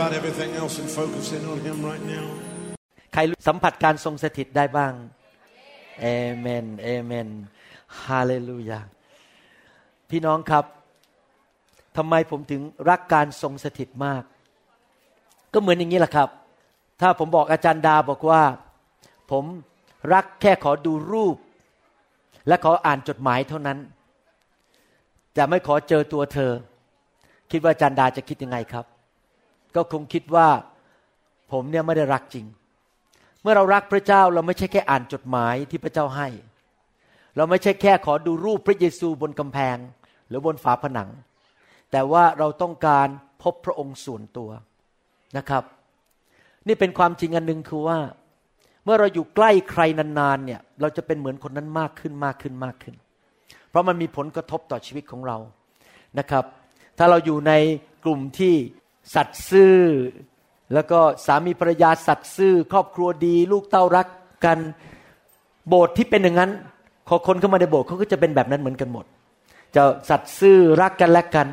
about everything else and focus in on Him right now. ใครสัมผัสการทรงสถิตได้บ้างเอเมนเอเมนฮาเลลูยาพี่น้องครับทำไมผมถึงรักการทรงสถิตมาก ก็เหมือนอย่างนี้แหละครับ ถ้าผมบอกอาจารย์ดาบอกว่า ผมรักแค่ขอดูรูป และขออ่านจดหมายเท่านั้น จะไม่ขอเจอตัวเธอ คิดว่าอาจารย์ดาจะคิดยังไงครับ ก็คงคิดว่าผมเนี่ยไม่ได้รักจริง เมื่อเรารักพระเจ้าเราไม่ใช่แค่อ่านจดหมายที่พระเจ้าให้ เราไม่ใช่แค่ขอดูรูปพระเยซูบนกำแพง หรือบนฝาผนัง แต่ว่าเราต้องการพบพระองค์ส่วนตัวนะครับ นี่เป็นความจริงอันหนึ่งคือว่า เมื่อเราอยู่ใกล้ใครนานๆเนี่ยเราจะเป็นเหมือนคนนั้นมากขึ้นมากขึ้นมากขึ้น เพราะมันมีผลกระทบต่อชีวิตของเรานะครับ ถ้าเราอยู่ในกลุ่มที่ สัตย์ซื่อ แล้วก็สามีภรรยาสัตย์ซื่อ ครอบครัวดี ลูกเต้ารักกันโบสถ์ที่เป็นอย่างนั้นพอคนเข้ามาในโบสถ์เขาก็จะเป็นแบบนั้นเหมือนกันหมด จะสัตย์ซื่อรักกันและกัน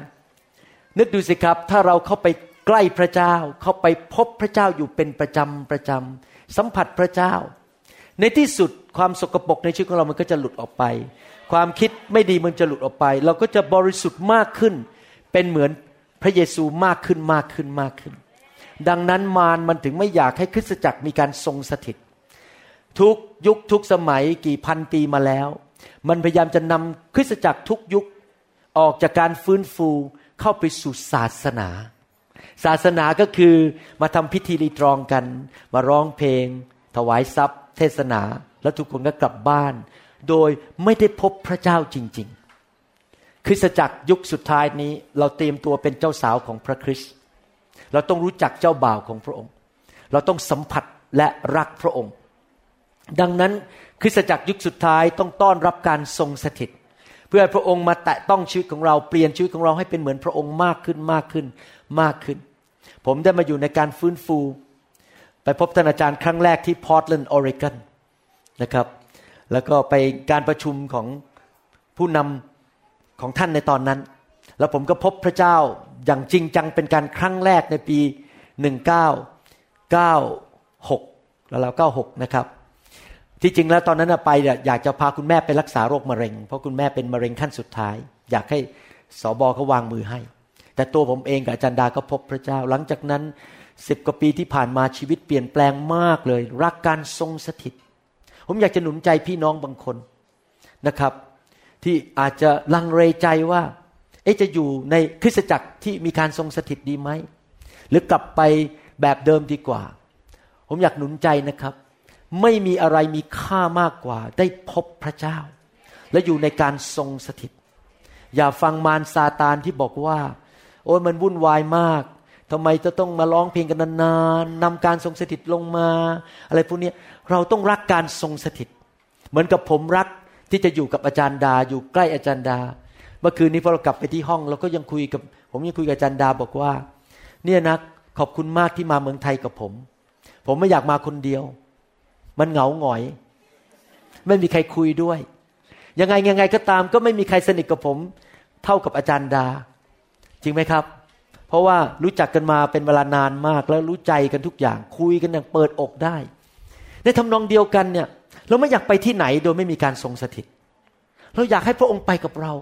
นึกดูสิครับ ถ้าเราเข้าไปใกล้พระเจ้า เข้าไปพบพระเจ้าอยู่เป็นประจำประจำสัมผัสพระเจ้า ในที่สุดความสกปรกในชีวิตของเรามันก็จะหลุดออกไป ความคิดไม่ดีมันจะหลุดออกไป เราก็จะบริสุทธิ์มากขึ้น เป็นเหมือน พระเยซูมากขึ้นมากขึ้นมากขึ้น ดังนั้นมารมันถึงไม่อยากให้คริสตจักรมีการทรงสถิต ทุกยุคทุกสมัยกี่พันปีมาแล้ว มันพยายามจะนำคริสตจักรทุกยุคออกจากการฟื้นฟูเข้าไปสู่ศาสนา ศาสนาก็คือมาทำพิธีรีตรองกัน มาร้องเพลง ถวายทรัพย์ เทศนา แล้วทุกคนก็กลับบ้าน โดยไม่ได้พบพระเจ้าจริง คริสตจักรยุคสุดท้ายนี้ เราเตรียมตัวเป็นเจ้าสาวของพระคริสต์เราต้องรู้จักเจ้าบ่าวของพระองค์ เราต้องสัมผัสและรักพระองค์ ดังนั้นคริสตจักรยุคสุดท้ายต้องต้อนรับการทรงสถิต เพื่อพระองค์มาแตะต้องชีวิตของเราเปลี่ยนชีวิตของเราให้เป็นเหมือนพระองค์มากขึ้นมากขึ้นมากขึ้น ผมได้มาอยู่ในการฟื้นฟู ไปพบท่านอาจารย์ครั้งแรกที่พอร์ตแลนด์ออริกอนนะครับ แล้วก็ไปการประชุมของผู้นำ ของท่านในตอนนั้น แล้วผมก็พบพระเจ้าอย่างจริงจังเป็นการครั้งแรกในปี 1996 แล้วเรา96 นะครับ ที่จริงแล้วตอนนั้นไปเนี่ยอยากจะพาคุณแม่ไปรักษาโรคมะเร็ง เพราะคุณแม่เป็นมะเร็งขั้นสุดท้าย อยากให้สอบอเขาวางมือให้ แต่ตัวผมเองกับอาจารย์ดาก็พบพระเจ้า หลังจากนั้นสิบกว่าปีที่ผ่านมาชีวิตเปลี่ยนแปลงมากเลย รักการทรงสถิต ผมอยากจะหนุนใจพี่น้องบางคนนะครับ ที่อาจจะลังเลใจว่า เอ๊ะจะอยู่ในคริสตจักรที่มีการทรงสถิตดีไหม หรือกลับไปแบบเดิมดีกว่า ผมอยากหนุนใจนะครับ ไม่มีอะไรมีค่ามากกว่า ได้พบพระเจ้า และอยู่ในการทรงสถิต อย่าฟังมารซาตานที่บอกว่า โอ้ยมันวุ่นวายมากทำไมจะต้องมาร้องเพลงกันนานๆนำการทรงสถิตลงมา อะไรพวกนี้เราต้องรักการทรงสถิต เหมือนกับผมรัก ที่จะอยู่กับอาจารย์ดา อยู่ใกล้อาจารย์ดา เมื่อคืนนี้พอเรากลับไปที่ห้องเราก็ยังคุยกับ ผมยังคุยกับอาจารย์ดาบอกว่า เนี่ยนะขอบคุณมากที่มาเมืองไทยกับผม ผมไม่อยากมาคนเดียว มันเหงาหงอย ไม่มีใครคุยด้วย ยังไงยังไงก็ตาม ก็ไม่มีใครสนิทกับผม เท่ากับอาจารย์ดา จริงไหมครับ เพราะว่ารู้จักกันมาเป็นเวลานานมากแล้วรู้ใจกันทุกอย่าง คุยกันอย่างเปิดอกได้ ในทำนองเดียวกันเนี่ย เราไม่อยากไปที่ไหนโดยไม่มีการทรงสถิต เราอยากให้พระองค์ไปกับเรา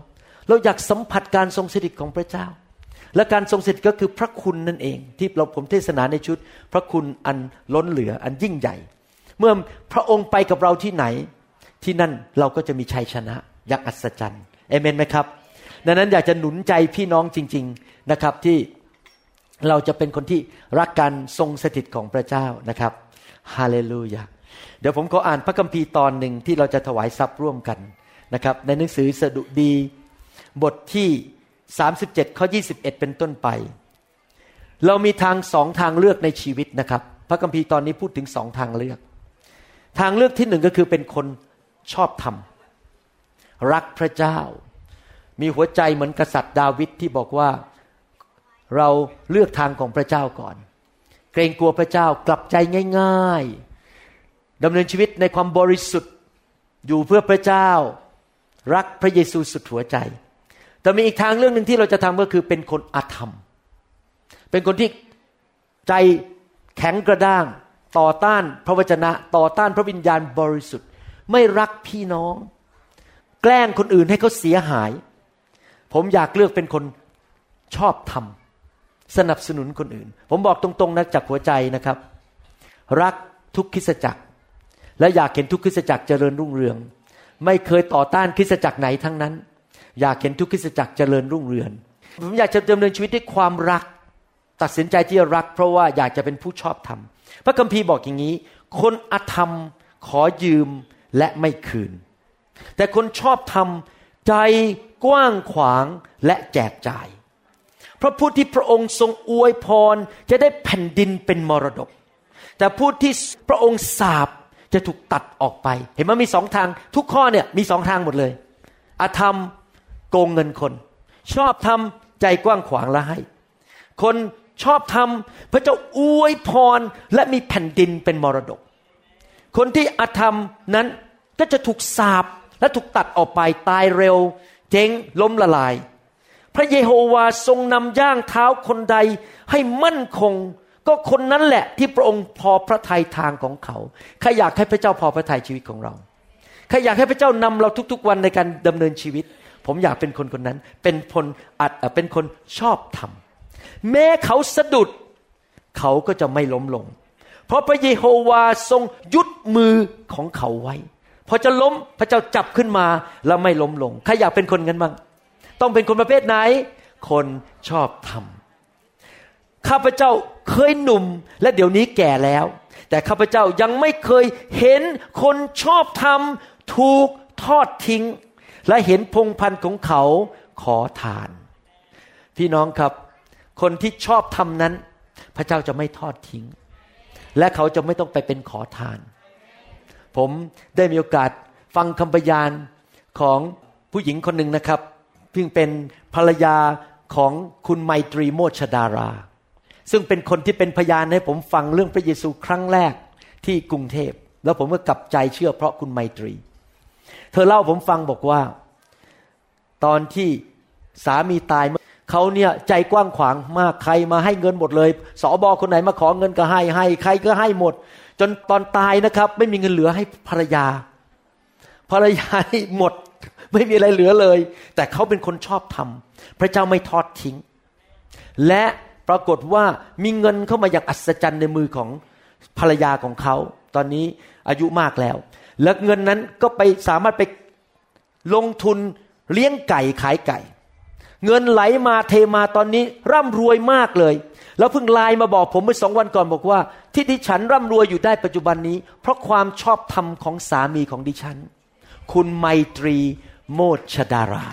เราอยากสัมผัสการทรงสถิตของพระเจ้า และการทรงสถิตก็คือพระคุณนั่นเอง ที่เราผมเทศนาในชุด พระคุณอันล้นเหลืออันยิ่งใหญ่ เมื่อพระองค์ไปกับเราที่ไหน ที่นั่นเราก็จะมีชัยชนะอย่างอัศจรรย์เอเมนไหมครับ ดังนั้นอยากจะหนุนใจพี่น้องจริง ๆนะครับที่เราจะเป็นคนที่รักการทรงสถิตของพระเจ้านะครับฮาเลลูยา เดี๋ยวผมขออ่านพระคัมภีร์ตอนหนึ่งที่เราจะถวายทรัพย์ร่วมกันนะครับ ในหนังสือสดุดี บทที่ 37ข้อ21 เป็นต้นไป เรามีทางสองทางเลือกในชีวิตนะครับ พระคัมภีร์ตอนนี้พูดถึงสองทางเลือก ทางเลือกที่หนึ่งก็คือเป็นคนชอบธรรมรักพระเจ้า มีหัวใจเหมือนกษัตริย์ดาวิดที่บอกว่าเราเลือกทางของพระเจ้าก่อน เกรงกลัวพระเจ้ากลับใจง่าย ๆ ดำเนินชีวิตในความบริสุทธิ์อยู่เพื่อพระเจ้า รักพระเยซูสุดหัวใจ แต่มีอีกทางเรื่องหนึ่งที่เราจะทำก็คือเป็นคนอาธรรม เป็นคนที่ใจแข็งกระด้าง ต่อต้านพระวจนะ ต่อต้านพระวิญญาณบริสุทธิ์ ไม่รักพี่น้อง แกล้งคนอื่นให้เขาเสียหาย ผมอยากเลือกเป็นคนชอบธรรมสนับสนุนคนอื่น ผมบอกตรงๆนะจากหัวใจนะครับ รักทุกคิสจักร และอยากเห็นทุกคริสจักรเจริญรุ่งเรือง ไม่เคยต่อต้านคริสจักรไหนทั้งนั้น อยากเห็นทุกคริสจักรเจริญรุ่งเรืองผมอยากจะดำเนินชีวิตด้วยความรัก ตัดสินใจที่จะรัก เพราะว่าอยากจะเป็นผู้ชอบธรรม พระคัมภีร์บอกอย่างนี้ คนอธรรมขอยืมและไม่คืน แต่คนชอบธรรมใจกว้างขวางและแจกจ่าย เพราะผู้ที่พระองค์ทรงอวยพรจะได้แผ่นดินเป็นมรดก แต่ผู้ที่พระองค์สาบ จะถูกตัดออกไป เห็นไหมมีสองทาง ทุกข้อเนี่ยมีสองทางหมดเลยอธรรมโกงเงินคน ชอบทำใจกว้างขวางและให้ คนชอบทำพระเจ้าอวยพรและมีแผ่นดินเป็นมรดก คนที่อธรรมนั้นก็จะถูกสาบและถูกตัดออกไปตายเร็ว เจ๊งล้มละลาย พระเยโฮวาทรงนำย่างเท้าคนใดให้มั่นคง ก็คนนั้นแหละที่พระองค์พอพระทัยทางของเขาใครอยากให้พระเจ้าพอพระทัยชีวิตของเราใครอยากให้พระเจ้านำเราทุกๆวันในการดำเนินชีวิต ผมอยากเป็นคนคนนั้น เป็นคนอัดเป็นคนชอบทำแม้เขาสะดุด เขาก็จะไม่ล้มลง เพราะพระเยโฮวาทรงยุดมือของเขาไว้พอจะล้มพระเจ้าจับขึ้นมาแล้วไม่ล้มลง ใครอยากเป็นคนงั้นบ้าง ต้องเป็นคนประเภทไหน คนชอบทำ ข้าพเจ้าเคยหนุ่ม และเดี๋ยวนี้แก่แล้ว แต่ข้าพเจ้ายังไม่เคยเห็นคนชอบทำถูกทอดทิ้ง และเห็นพงพันธ์ของเขาขอทาน พี่น้องครับ คนที่ชอบทำนั้น พระเจ้าจะไม่ทอดทิ้ง และเขาจะไม่ต้องไปเป็นขอทาน ผมได้มีโอกาสฟังคำพยานของผู้หญิงคนหนึ่งนะครับพิ่งเป็นภรรยาของคุณไมตรีโมชดารา ซึ่งเป็นคนที่เป็นพยานให้ผมฟังเรื่องพระเยซูครั้งแรกที่กรุงเทพ แล้วผมก็กลับใจเชื่อเพราะคุณไมตรี เธอเล่าผมฟังบอกว่า ตอนที่สามีตายเขาเนี่ยใจกว้างขวางมากใครมาให้เงินหมดเลยสอบอคนไหนมาขอเงินก็ให้ให้ ใครก็ให้หมด จนตอนตายนะครับ ไม่มีเงินเหลือให้ภรรยา ภรรยาหมด ไม่มีอะไรเหลือเลย แต่เขาเป็นคนชอบทำพระเจ้าไม่ทอดทิ้ง และ ปรากฏว่ามีเงินเข้ามาอย่างอัศจรรย์ในมือของภรรยาของเขา ตอนนี้อายุมากแล้ว แล้วเงินนั้นก็ไปสามารถไปลงทุนเลี้ยงไก่ขายไก่ เงินไหลมาเทมาตอนนี้ร่ำรวยมากเลย แล้วเพิ่งไลน์มาบอกผมเมื่อสองวันก่อนบอกว่า ที่ดิฉันร่ำรวยอยู่ได้ปัจจุบันนี้ เพราะความชอบธรรมของสามีของดิฉัน คุณไมตรีโมชดารา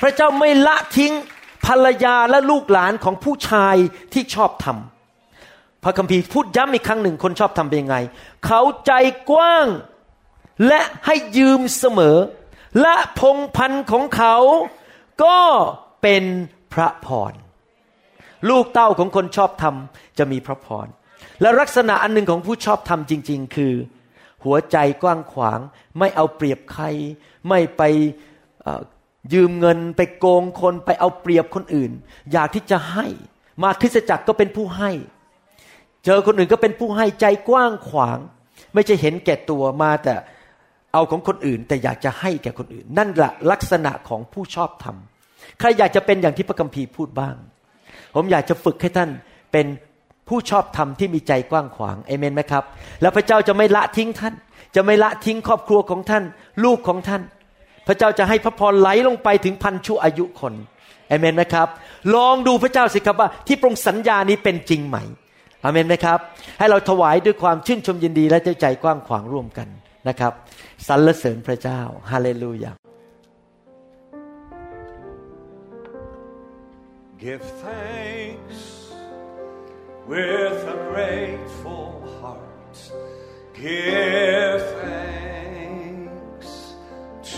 พระเจ้าไม่ละทิ้งภรรยาและลูกหลานของผู้ชายที่ชอบทำพระคัมภีร์พูดย้ำอีกครั้งหนึ่งคนชอบทำเป็นยังไง เขาใจกว้างและให้ยืมเสมอ และพงพันของเขาก็เป็นพระพร ลูกเต้าของคนชอบทำจะมีพระพร และลักษณะอันหนึ่งของผู้ชอบทำจริง ๆ คือ หัวใจกว้างขวาง ไม่เอาเปรียบใคร ไม่ไป ยืมเงินไปโกงคนไปเอาเปรียบคนอื่น อยากที่จะให้มาคริสจักรก็เป็นผู้ให้ เจอคนอื่นก็เป็นผู้ให้ใจกว้างขวาง ไม่ใช่เห็นแก่ตัวมาแต่เอาของคนอื่น แต่อยากจะให้แก่คนอื่น นั่นแหละลักษณะของผู้ชอบธรรมใครอยากจะเป็นอย่างที่พระคัมภีร์พูดบ้าง ผมอยากจะฝึกให้ท่านเป็นผู้ชอบธรรมที่มีใจกว้างขวางเอเมนไหมครับ แล้วพระเจ้าจะไม่ละทิ้งท่าน จะไม่ละทิ้งครอบครัวของท่าน ลูกของท่าน พระเจ้าจะให้พระพรไหลลงไปถึงพันชั่วอายุคนเอเมนไหมครับ ลองดูพระเจ้าสิครับว่าที่ปรงสัญญานี้เป็นจริงไหมอเมนไหมครับ ให้เราถวายด้วยความชื่นชมยินดีและใจกว้างขวางร่วมกันนะครับสรรเสริญพระเจ้าฮาเลลูยา Give thanks with a grateful heart. Give thanks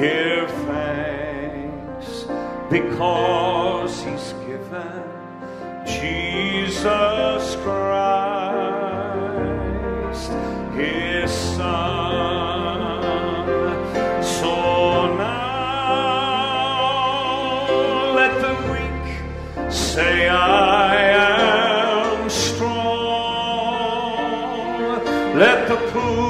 Give thanks because He's given Jesus Christ, His Son. So now let the weak say, I am strong. Let the poor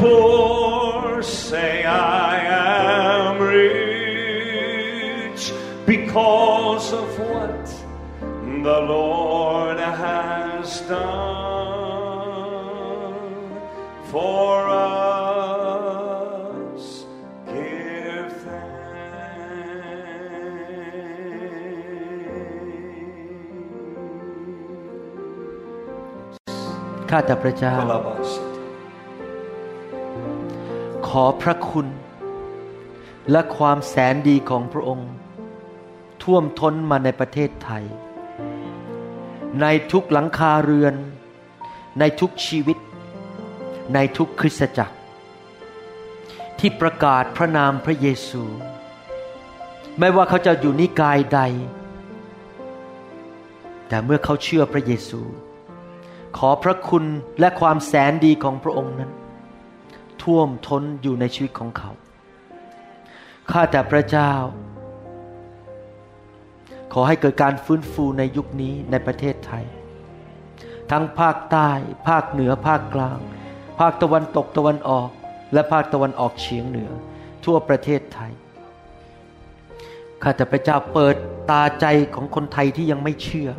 poor say, I am rich because of what the Lord has done for us. Give thanks. ข้าแต่พระเจ้า อพระคุณ และความแสนดีของพระองค์ ท่วมท้นมาในประเทศไทย ในทุกหลังคาเรือน ในทุกชีวิต ในทุกคริสตจักร ที่ประกาศพระนามพระเยซู ไม่ว่าเขาจะอยู่นิกายใด แต่เมื่อเขาเชื่อพระเยซู ขอพระคุณและความแสนดีของพระองค์นั้น ท่วมท้นอยู่ในชีวิตของเขา ข้าแต่พระเจ้า ขอให้เกิดการฟื้นฟูในยุคนี้ในประเทศไทย ทั้งภาคใต้ ภาคเหนือ ภาคกลาง ภาคตะวันตกตะวันออก และภาคตะวันออกเฉียงเหนือ ทั่วประเทศไทย ข้าแต่พระเจ้าเปิดตาใจของคนไทยที่ยังไม่เชื่อ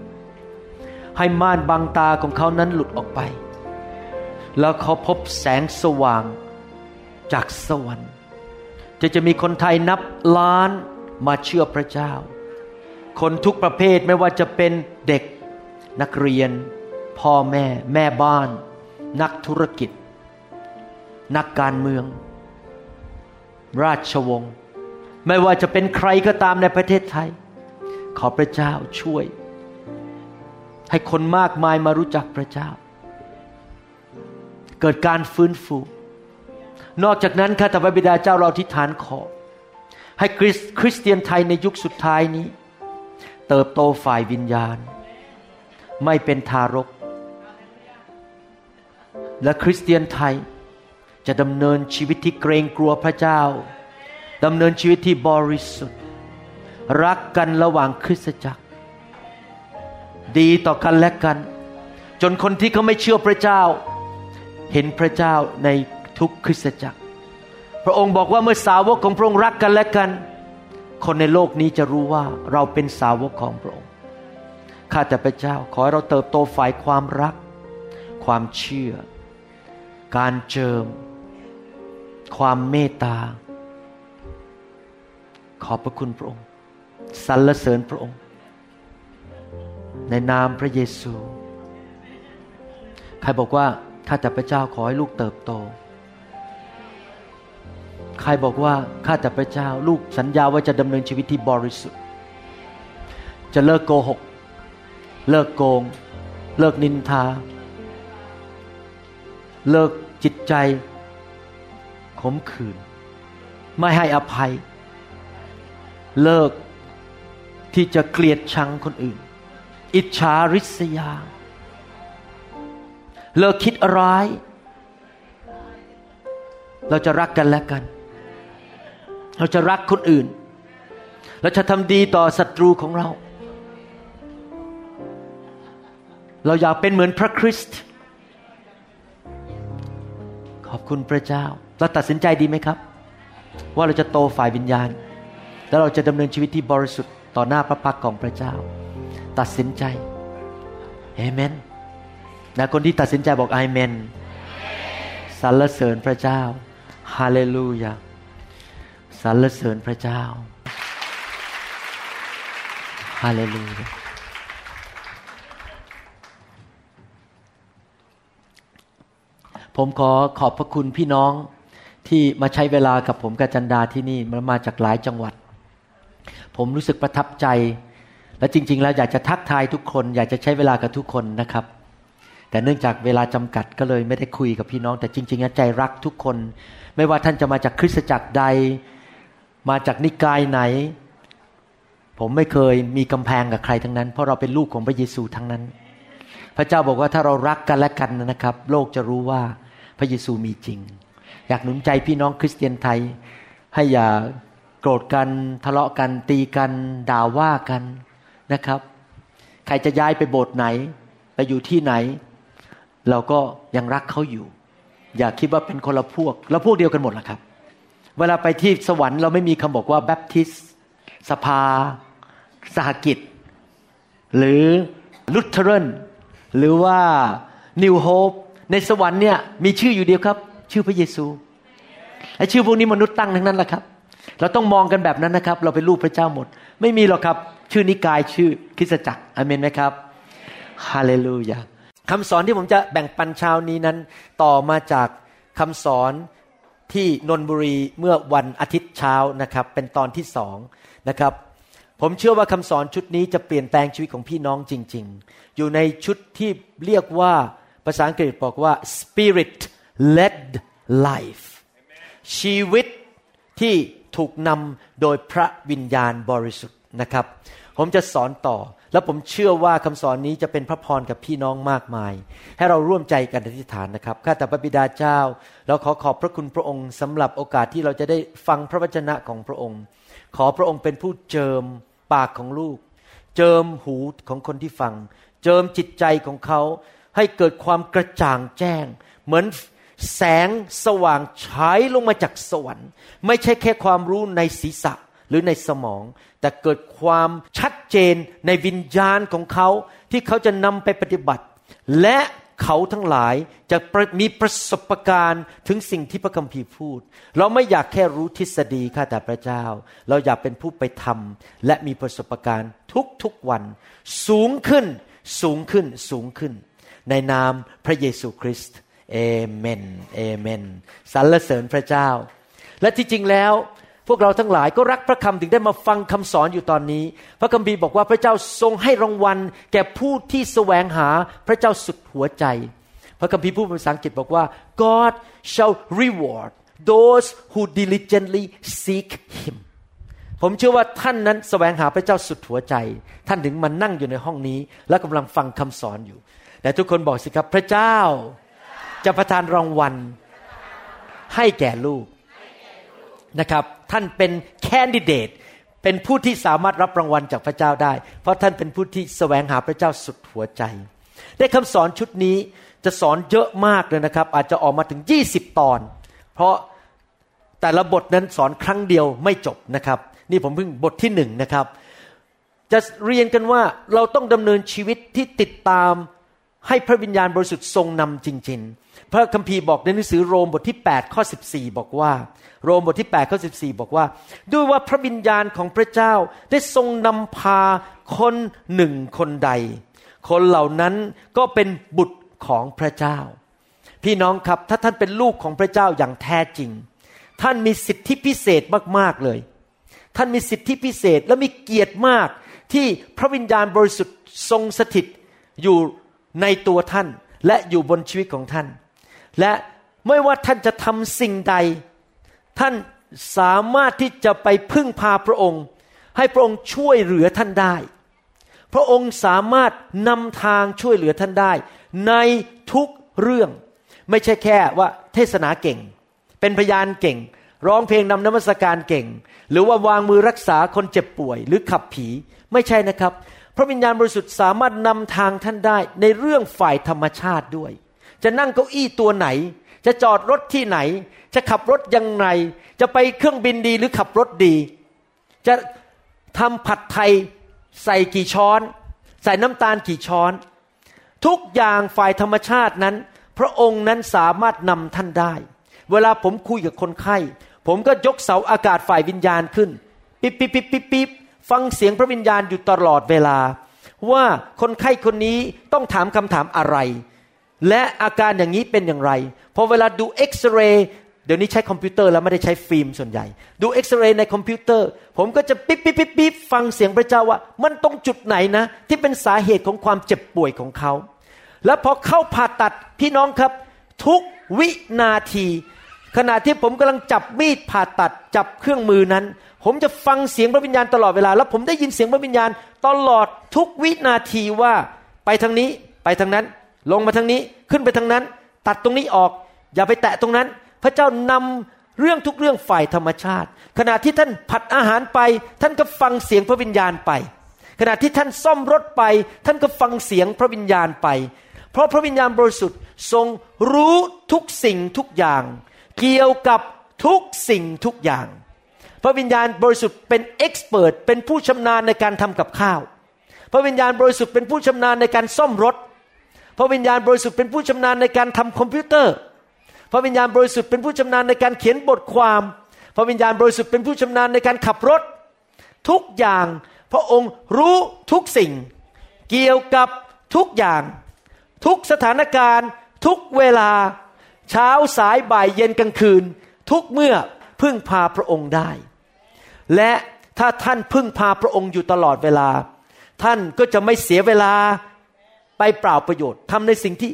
ให้ม่านบังตาของเขานั้นหลุดออกไปแล้วเขาพบแสงสว่าง จากสวรรค์ จะจะมีคนไทยนับล้านมาเชื่อพระเจ้า คนทุกประเภทไม่ว่าจะเป็นเด็กนักเรียน พ่อแม่ แม่บ้าน นักธุรกิจ นักการเมือง ราชวงศ์ไม่ว่าจะเป็นใครก็ตามในประเทศไทย ขอพระเจ้าช่วย ให้คนมากมายมารู้จักพระเจ้า เกิดการฟื้นฟู นอกจากนั้นข้าแต่พระบิดาเจ้าเราทิฏฐานขอ ให้คริสคริสเตียนไทยในยุคสุดท้ายนี้ เติบโตฝ่ายวิญญาณ ไม่เป็นทารก และคริสเตียนไทยจะดำเนินชีวิตที่เกรงกลัวพระเจ้าดำเนินชีวิตที่บริสุทธิ์ รักกันระหว่างคริสตจักร ดีต่อกันและกัน จนคนที่เขาไม่เชื่อพระเจ้า เห็นพระเจ้าใน ทุกคริสตจักร พระองค์บอกว่าเมื่อสาวกของพระองค์รักกันและกัน คนในโลกนี้จะรู้ว่าเราเป็นสาวกของพระองค์ข้าแต่พระเจ้าขอให้เราเติบโตฝ่ายความรัก ความเชื่อ การเจิม ความเมตตา ขอบพระคุณพระองค์สรรเสริญพระองค์ ในนามพระเยซู ใครบอกว่าข้าแต่พระเจ้าขอให้ลูกเติบโต ใครบอกว่าข้าแต่พระเจ้าลูกสัญญาว่าจะดำเนินชีวิตที่บริสุทธิ์ จะเลิกโกหก เลิกโกง เลิกนินทา เลิกจิตใจ ขมขื่นไม่ให้อภัย เลิกที่จะเกลียดชังคนอื่น อิจฉาริษยา เลิกคิดร้าย เราจะรักกันและกัน เราจะรักคนอื่น เราจะทำดีต่อศัตรูของเรา เราอยากเป็นเหมือนพระคริสต์ขอบคุณพระเจ้า เราตัดสินใจดีไหมครับ ว่าเราจะโตฝ่ายวิญญาณ แล้วเราจะดำเนินชีวิตที่บริสุทธิ์ต่อหน้าพระพักของพระเจ้า ตัดสินใจเอเมนนะคนที่ตัดสินใจบอกไอเมนสรรเสริญพระเจ้า ฮาเลลูยา สรรเสริญพระเจ้าฮาเลลูยาผมขอขอบพระคุณพี่น้องที่มาใช้เวลากับผมกับจันดาที่นี่มามาจากหลายจังหวัด ผมรู้สึกประทับใจ และจริง ๆ แล้วอยากจะทักทายทุกคน อยากจะใช้เวลากับทุกคนนะครับ แต่เนื่องจากเวลาจำกัดก็เลยไม่ได้คุยกับพี่น้อง แต่จริงๆใจรักทุกคน ไม่ว่าท่านจะมาจากคริสตจักรใด มาจากนิกายไหน ผมไม่เคยมีกำแพงกับใครทั้งนั้น เพราะเราเป็นลูกของพระเยซูทั้งนั้น พระเจ้าบอกว่าถ้าเรารักกันและกันนะครับ โลกจะรู้ว่าพระเยซูมีจริง อยากหนุนใจพี่น้องคริสเตียนไทย ให้อย่าโกรธกันทะเลาะกันตีกันด่าว่ากันนะครับ ใครจะย้ายไปโบสถ์ไหน ไปอยู่ที่ไหน เราก็ยังรักเขาอยู่ อย่าคิดว่าเป็นคนละพวกเราพวกเดียวกันหมดละครับ เวลาไปที่สวรรค์เราไม่มีคำบอกว่าแบปทิส สภา สหกิจ หรือลุเทเรนหรือว่านิวโฮปในสวรรค์เนี่ยมีชื่ออยู่เดียวครับ ชื่อพระเยซูไอ้ชื่อพวกนี้มนุษย์ตั้งทั้งนั้นแหละครับ เราต้องมองกันแบบนั้นนะครับ เราเป็นลูกพระเจ้าหมด ไม่มีหรอกครับ ชื่อนิกายชื่อคริสจักรอเมนไหมครับฮาเลลูยาคำสอนที่ผมจะแบ่งปันเช้านี้นั้น ต่อมาจากคำสอน ที่นนบุรีเมื่อวันอาทิตย์เช้านะครับ เป็นตอนที่สองนะครับ ผมเชื่อว่าคำสอนชุดนี้จะเปลี่ยนแปลงชีวิตของพี่น้องจริง ๆ อยู่ในชุดที่เรียกว่าภาษาอังกฤษบอกว่า spirit led life ชีวิตที่ถูกนำโดยพระวิญญาณบริสุทธิ์นะครับ ผมจะสอนต่อ แล้วผมเชื่อว่าคำสอนนี้จะเป็นพระพรกับพี่น้องมากมาย ให้เราร่วมใจกันอธิษฐานนะครับ ข้าแต่พระบิดาเจ้า เราขอขอบพระคุณพระองค์สำหรับโอกาสที่เราจะได้ฟังพระวจนะของพระองค์ ขอพระองค์เป็นผู้เจิมปากของลูก เจิมหูของคนที่ฟัง เจิมจิตใจของเขาให้เกิดความกระจ่างแจ้ง เหมือนแสงสว่างฉายลงมาจากสวรรค์ ไม่ใช่แค่ความรู้ในศีรษะหรือในสมอง แต่เกิดความชัดเจนในวิญญาณของเขาที่เขาจะนำไปปฏิบัติ และ เขาทั้งหลายจะมีประสบการณ์ถึงสิ่งที่พระคัมภีร์พูด เราไม่อยากแค่รู้ทฤษฎีข้าแต่พระเจ้า เราอยากเป็นผู้ไปทำและมีประสบการณ์ทุกๆวัน สูงขึ้นสูงขึ้นสูงขึ้น ในนามพระเยซูคริสต์เอเมนเอเมนสรรเสริญพระเจ้า และที่จริงแล้ว พวกเราทั้งหลายก็รักพระคำถึงได้มาฟังคำสอนอยู่ตอนนี้ พระคัมภีร์บอกว่าพระเจ้าทรงให้รางวัล แก่ผู้ที่แสวงหาพระเจ้าสุดหัวใจ พระคัมภีร์พูดภาษาอังกฤษบอกว่า God shall reward those who diligently seek Him ผมเชื่อว่าท่านนั้นแสวงหาพระเจ้าสุดหัวใจ ท่านถึงมานั่งอยู่ในห้องนี้ และกำลังฟังคำสอนอยู่ แต่ทุกคนบอกสิครับพระเจ้าจะประทานรางวัลให้แก่ลูก นะครับ ท่านเป็นแคนดิเดตเป็นผู้ที่สามารถรับรางวัลจากพระเจ้าได้ เพราะท่านเป็นผู้ที่แสวงหาพระเจ้าสุดหัวใจ ได้คำสอนชุดนี้จะสอนเยอะมากเลยนะครับ อาจจะออกมาถึง 20 ตอน เพราะแต่ละบทนั้นสอนครั้งเดียวไม่จบนะครับ นี่ผมเพิ่งบทที่หนึ่งนะครับ จะเรียนกันว่าเราต้องดำเนินชีวิตที่ติดตามให้พระวิญญาณบริสุทธิ์ทรงนำจริง ๆ พระคัมภีร์บอกในหนังสือโรมบทที่8ข้อ14 บอกว่า โรมบทที่8ข้อ14 บอกว่า ด้วยว่าพระวิญญาณของพระเจ้าได้ทรงนำพาคนหนึ่งคนใด คนเหล่านั้นก็เป็นบุตรของพระเจ้า พี่น้องครับถ้าท่านเป็นลูกของพระเจ้าอย่างแท้จริง ท่านมีสิทธิพิเศษมากๆเลย ท่านมีสิทธิพิเศษและมีเกียรติมากที่พระวิญญาณบริสุทธิ์ทรงสถิตอยู่ในตัวท่านและอยู่บนชีวิตของท่าน และไม่ว่าท่านจะทำสิ่งใด ท่านสามารถที่จะไปพึ่งพาพระองค์ ให้พระองค์ช่วยเหลือท่านได้ พระองค์สามารถนำทางช่วยเหลือท่านได้ ในทุกเรื่อง ไม่ใช่แค่ว่าเทศนาเก่ง เป็นพยานเก่ง ร้องเพลงนำนมัสการเก่ง หรือว่าวางมือรักษาคนเจ็บป่วย หรือขับผีไม่ใช่นะครับ พระวิญญาณบริสุทธิ์สามารถนำทางท่านได้ในเรื่องฝ่ายธรรมชาติด้วย จะนั่งเก้าอี้ตัวไหน จะจอดรถที่ไหน จะขับรถยังไง จะไปเครื่องบินดีหรือขับรถดี จะทำผัดไทยใส่กี่ช้อน ใส่น้ำตาลกี่ช้อน ทุกอย่างฝ่ายธรรมชาตินั้น พระองค์นั้นสามารถนำท่านได้ เวลาผมคุยกับคนไข้ ผมก็ยกเสาอากาศฝ่ายวิญญาณขึ้นปิ๊บปิ๊บปิ๊บปิ๊บปิ๊บฟังเสียงพระวิญญาณอยู่ตลอดเวลา ว่าคนไข้คนนี้ต้องถามคำถามอะไร และอาการอย่างนี้เป็นอย่างไร พอเวลาดูเอ็กซเรย์เดี๋ยวนี้ใช้คอมพิวเตอร์แล้วไม่ได้ใช้ฟิล์มส่วนใหญ่ ดูเอ็กซเรย์ในคอมพิวเตอร์ ผมก็จะปิ๊บปิ๊บปิ๊บปิ๊บฟังเสียงพระเจ้าว่า มันตรงจุดไหนนะ ที่เป็นสาเหตุของความเจ็บป่วยของเขา แล้วพอเข้าผ่าตัดพี่น้องครับ ทุกวินาที ขณะที่ผมกำลังจับมีดผ่าตัดจับเครื่องมือนั้น ผมจะฟังเสียงพระวิญญาณตลอดเวลา แล้วผมได้ยินเสียงพระวิญญาณตลอดทุกวินาทีว่า ไปทางนี้ไปทางนั้น ลงมาทางนี้ขึ้นไปทางนั้น ตัดตรงนี้ออก อย่าไปแตะตรงนั้น พระเจ้านำเรื่องทุกเรื่องฝ่ายธรรมชาติ ขณะที่ท่านผัดอาหารไป ท่านก็ฟังเสียงพระวิญญาณไป ขณะที่ท่านซ่อมรถไป ท่านก็ฟังเสียงพระวิญญาณไป เพราะพระวิญญาณบริสุทธิ์ทรงรู้ทุกสิ่งทุกอย่าง เกี่ยวกับทุกสิ่งทุกอย่าง พระวิญญาณบริสุทธิ์เป็นเอ็กซ์เพรสเป็นผู้ชำนาญในการทำกับข้าว พระวิญญาณบริสุทธิ์เป็นผู้ชำนาญในการซ่อมรถ พระวิญญาณบริสุทธิ์เป็นผู้ชำนาญในการทำคอมพิวเตอร์ พระวิญญาณบริสุทธิ์เป็นผู้ชำนาญในการเขียนบทความ พระวิญญาณบริสุทธิ์เป็นผู้ชำนาญในการขับรถ ทุกอย่างพระองค์รู้ทุกสิ่ง เกี่ยวกับทุกอย่าง ทุกสถานการณ์ ทุกเวลา เช้าสายบ่ายเย็นกลางคืน ทุกเมื่อพึ่งพาพระองค์ได้ และถ้าท่านพึ่งพาพระองค์อยู่ตลอดเวลา ท่านก็จะไม่เสียเวลา ไปเปล่าประโยชน์ทำในสิ่งที่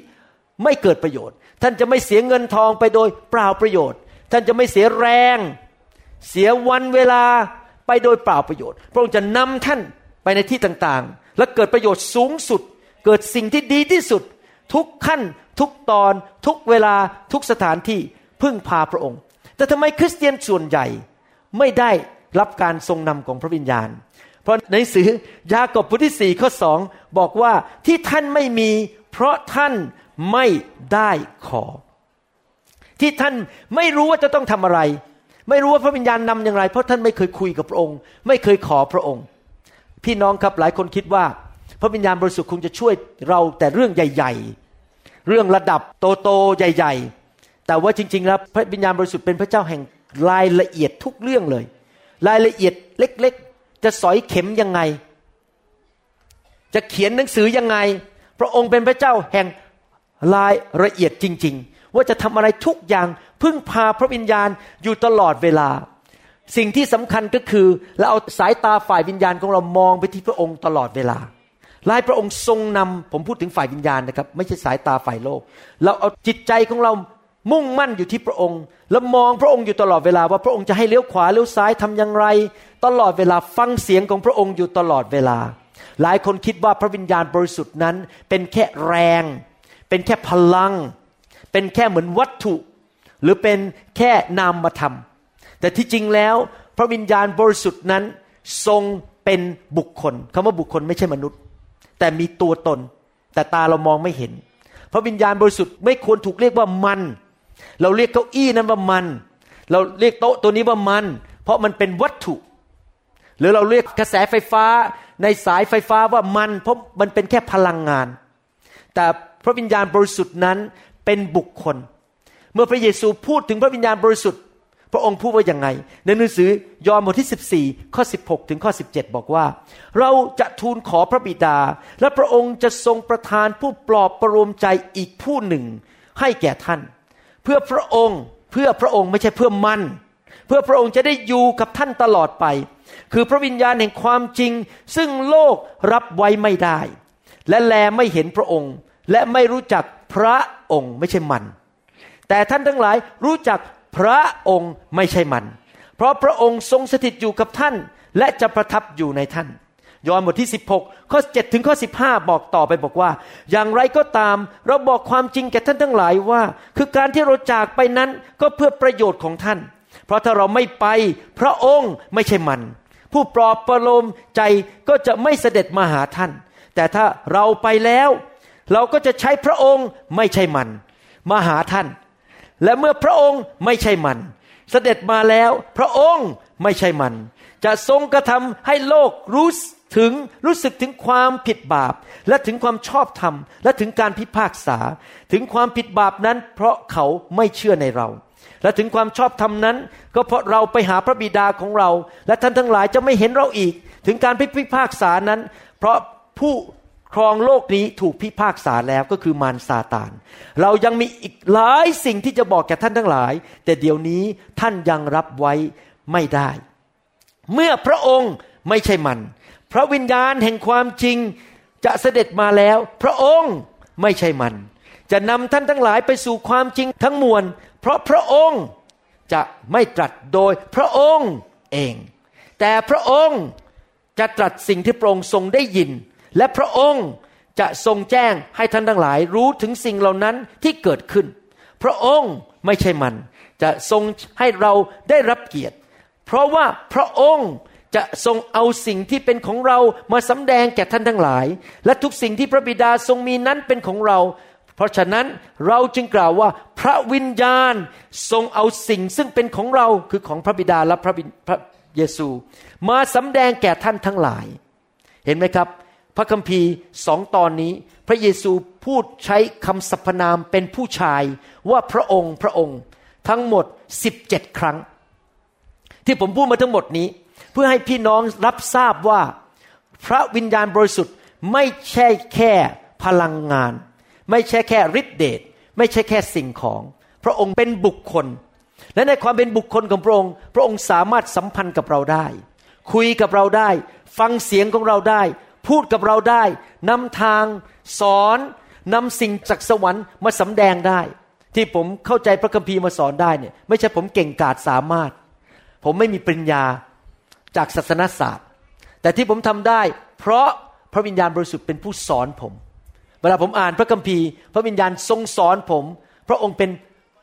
ไม่เกิดประโยชน์ ท่านจะไม่เสียเงินทองไปโดยเปล่าประโยชน์ ท่านจะไม่เสียแรง เสียวันเวลาไปโดยเปล่าประโยชน์ พระองค์จะนำท่านไปในที่ต่างๆ และเกิดประโยชน์สูงสุด เกิดสิ่งที่ดีที่สุด ทุกขั้น ทุกตอน ทุกเวลาทุกสถานที่พึ่งพาพระองค์ แต่ทำไมคริสเตียนส่วนใหญ่ไม่ได้รับการทรงนำของพระวิญญาณ เพราะในสือยากอบบทที่สี่ข้อสองบอกว่าที่ท่านไม่มีเพราะท่านไม่ได้ขอ ที่ท่านไม่รู้ว่าจะต้องทำอะไร ไม่รู้ว่าพระวิญญาณนำอย่างไร เพราะท่านไม่เคยคุยกับพระองค์ ไม่เคยขอพระองค์ พี่น้องครับหลายคนคิดว่า พระวิญญาณบริสุทธิ์คงจะช่วยเราแต่เรื่องใหญ่ ๆ เรื่องระดับโตๆใหญ่ ๆ แต่ว่าจริง ๆ แล้วพระวิญญาณบริสุทธิ์เป็นพระเจ้าแห่งรายละเอียดทุกเรื่องเลย รายละเอียดเล็ก จะสอยเข็มยังไง จะเขียนหนังสือยังไง พระองค์เป็นพระเจ้าแห่งรายละเอียดจริง ๆ ว่าจะทำอะไรทุกอย่างพึ่งพาพระวิญญาณอยู่ตลอดเวลา สิ่งที่สำคัญก็คือเราเอาสายตาฝ่ายวิญญาณของเรามองไปที่พระองค์ตลอดเวลาลายพระองค์ทรงนำผมพูดถึงฝ่ายวิญญาณนะครับ ไม่ใช่สายตาฝ่ายโลก เราเอาจิตใจของเรามุ่งมั่นอยู่ที่พระองค์ แล้วมองพระองค์อยู่ตลอดเวลาว่าพระองค์จะให้เลี้ยวขวาเลี้ยวซ้ายทำอย่างไร ตลอดเวลาฟังเสียงของพระองค์อยู่ตลอดเวลา หลายคนคิดว่าพระวิญญาณบริสุทธิ์นั้น เป็นแค่แรง เป็นแค่พลัง เป็นแค่เหมือนวัตถุ หรือเป็นแค่นามธรรม แต่ที่จริงแล้วพระวิญญาณบริสุทธิ์นั้นทรงเป็นบุคคลคำว่าบุคคลไม่ใช่มนุษย์ แต่มีตัวตน แต่ตาเรามองไม่เห็น พระวิญญาณบริสุทธิ์ไม่ควรถูกเรียกว่ามัน เราเรียกเก้าอี้นั้นว่ามัน เราเรียกโต๊ะตัวนี้ว่ามัน เพราะมันเป็นวัตถุ หรือเราเรียกกระแสไฟฟ้าในสายไฟฟ้าว่ามันเพราะมันเป็นแค่พลังงาน แต่พระวิญญาณบริสุทธิ์นั้นเป็นบุคคล เมื่อพระเยซูพูดถึงพระวิญญาณบริสุทธิ์ พระองค์พูดว่าอย่างไง ในหนังสือยอห์นบทที่ 14 ข้อ 16 ถึงข้อ 17 บอกว่า เราจะทูลขอพระบิดา และพระองค์จะทรงประทานผู้ปลอบประโลมใจอีกผู้หนึ่งให้แก่ท่าน เพื่อพระองค์เพื่อพระองค์ไม่ใช่เพื่อมัน เพื่อพระองค์จะได้อยู่กับท่านตลอดไป คือพระวิญญาณแห่งความจริง ซึ่งโลกรับไว้ไม่ได้ และแลไม่เห็นพระองค์ และไม่รู้จักพระองค์ไม่ใช่มัน แต่ท่านทั้งหลายรู้จักพระองค์ไม่ใช่มัน เพราะพระองค์ทรงสถิตอยู่กับท่าน และจะประทับอยู่ในท่านยอห์นบทที่ 16 ข้อ 7 ถึงข้อ 15 บอกต่อไปบอกว่า อย่างไรก็ตามเราบอกความจริงแก่ท่านทั้งหลายว่า คือการที่เราจากไปนั้นก็เพื่อประโยชน์ของท่าน เพราะถ้าเราไม่ไปพระองค์ไม่ใช่มัน ผู้ปลอบประโลมใจก็จะไม่เสด็จมาหาท่าน แต่ถ้าเราไปแล้ว เราก็จะใช้พระองค์ไม่ใช่มัน มาหาท่าน และเมื่อพระองค์ไม่ใช่มัน เสด็จมาแล้ว พระองค์ไม่ใช่มัน จะทรงกระทำให้โลกรู้ถึงรู้สึกถึงความผิดบาป และถึงความชอบธรรม และถึงการพิพากษา ถึงความผิดบาปนั้น เพราะเขาไม่เชื่อในเรา และถึงความชอบธรรมนั้น ก็เพราะเราไปหาพระบิดาของเรา และท่านทั้งหลายจะไม่เห็นเราอีก ถึงการพิพากษานั้น เพราะผู้ครองโลกนี้ถูกพิพากษาแล้วก็คือมารซาตาน เรายังมีอีกหลายสิ่งที่จะบอกแก่ท่านทั้งหลาย แต่เดี๋ยวนี้ท่านยังรับไว้ไม่ได้ เมื่อพระองค์ไม่ใช่มัน พระวิญญาณแห่งความจริงจะเสด็จมาแล้ว พระองค์ไม่ใช่มัน จะนำท่านทั้งหลายไปสู่ความจริงทั้งมวล เพราะพระองค์จะไม่ตรัสโดยพระองค์เอง แต่พระองค์จะตรัสสิ่งที่พระองค์ทรงได้ยิน และพระองค์จะทรงแจ้งให้ท่านทั้งหลายรู้ถึงสิ่งเหล่านั้นที่เกิดขึ้น พระองค์ไม่ใช่มัน จะทรงให้เราได้รับเกียรติ เพราะว่าพระองค์จะทรงเอาสิ่งที่เป็นของเรามาสำแดงแก่ท่านทั้งหลาย และทุกสิ่งที่พระบิดาทรงมีนั้นเป็นของเรา เพราะฉะนั้นเราจึงกล่าวว่าพระวิญญาณทรงเอาสิ่งซึ่งเป็นของเราคือของพระบิดาและพระพระเยซู มาสำแดงแก่ท่านทั้งหลาย เห็นไหมครับ พระคัมภีร์สองตอนนี้ พระเยซูพูดใช้คำสรรพนามเป็นผู้ชายว่าพระองค์พระองค์ทั้งหมด 17 ครั้ง ที่ผมพูดมาทั้งหมดนี้ เพื่อให้พี่น้องรับทราบว่า พระวิญญาณบริสุทธิ์ไม่ใช่แค่พลังงาน ไม่ใช่แค่ฤทธิเดชไม่ใช่แค่สิ่งของ พระองค์เป็นบุคคล และในความเป็นบุคคลของพระองค์ พระองค์สามารถสัมพันธ์กับเราได้ คุยกับเราได้ ฟังเสียงของเราได้ พูดกับเราได้นำทางสอนนำสิ่งจากสวรรค์มาสำแดงได้ ที่ผมเข้าใจพระคัมภีร์มาสอนได้เนี่ยไม่ใช่ผมเก่งกาจสามารถ ผมไม่มีปริญญาจากศาสนศาสตร์ แต่ที่ผมทำได้ เพราะพระวิญญาณบริสุทธิ์เป็นผู้สอนผม วลาผมอ่านพระคัมภีร์ พระวิญญาณทรงสอนผม พระองค์เป็น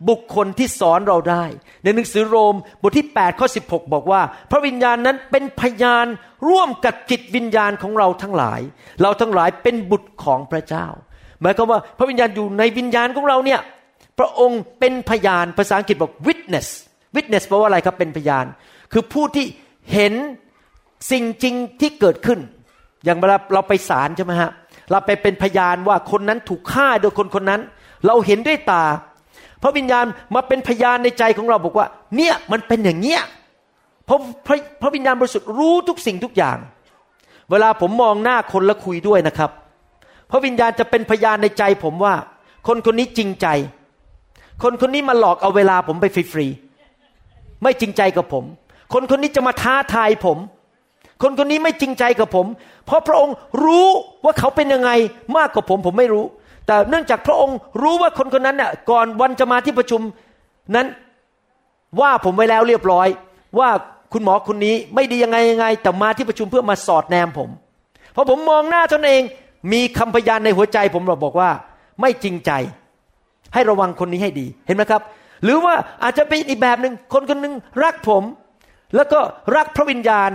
บุคคลที่สอนเราได้ ในหนังสือโรมบทที่8ข้อ16 บอกว่า พระวิญญาณนั้นเป็นพยานร่วมกับจิตวิญญาณของเราทั้งหลาย เราทั้งหลายเป็นบุตรของพระเจ้า หมายความว่าพระวิญญาณอยู่ในวิญญาณของเราเนี่ยพระองค์เป็นพยานภาษาอังกฤษบอก witness witness แปลว่าอะไรครับเป็นพยาน คือผู้ที่เห็นสิ่งจริงที่เกิดขึ้น อย่างเวลาเราไปศาลใช่ไหมฮะ เราไปเป็นพยานว่าคนนั้นถูกฆ่าโดยคนคนนั้น เราเห็นด้วยตา พระวิญญาณมาเป็นพยานในใจของเราบอกว่า เนี่ยมันเป็นอย่างเงี้ยเพราะพระพระวิญญาณบริสุทธิ์รู้ทุกสิ่งทุกอย่าง เวลาผมมองหน้าคนแล้วคุยด้วยนะครับ พระวิญญาณจะเป็นพยานในใจผมว่า คนคนนี้จริงใจ คนคนนี้มาหลอกเอาเวลาผมไปฟรีๆไม่จริงใจกับผม คนคนนี้จะมาท้าทายผม คนคนนี้ไม่จริงใจกับผม เพราะพระองค์รู้ว่าเขาเป็นยังไงมากกว่าผมผมไม่รู้ แต่เนื่องจากพระองค์รู้ว่าคนคนนั้นน่ยก่อนวันจะมาที่ประชุมนั้นว่าผมไว้แล้วเรียบร้อย ว่าคุณหมอคนนี้ไม่ดียังไงยังไง แต่มาที่ประชุมเพื่อมาสอดแนมผมพอผมมองหน้าตนเองมีคำพยานในหัวใจ ผมเราบอกว่า ไม่จริงใจ ให้ระวังคนนี้ให้ดีเห็นไหมครับ หรือว่าอาจจะเป็นอีกแบบหนึ่งคนคนหนึ่งรักผม แล้วก็รักพระวิญญาณ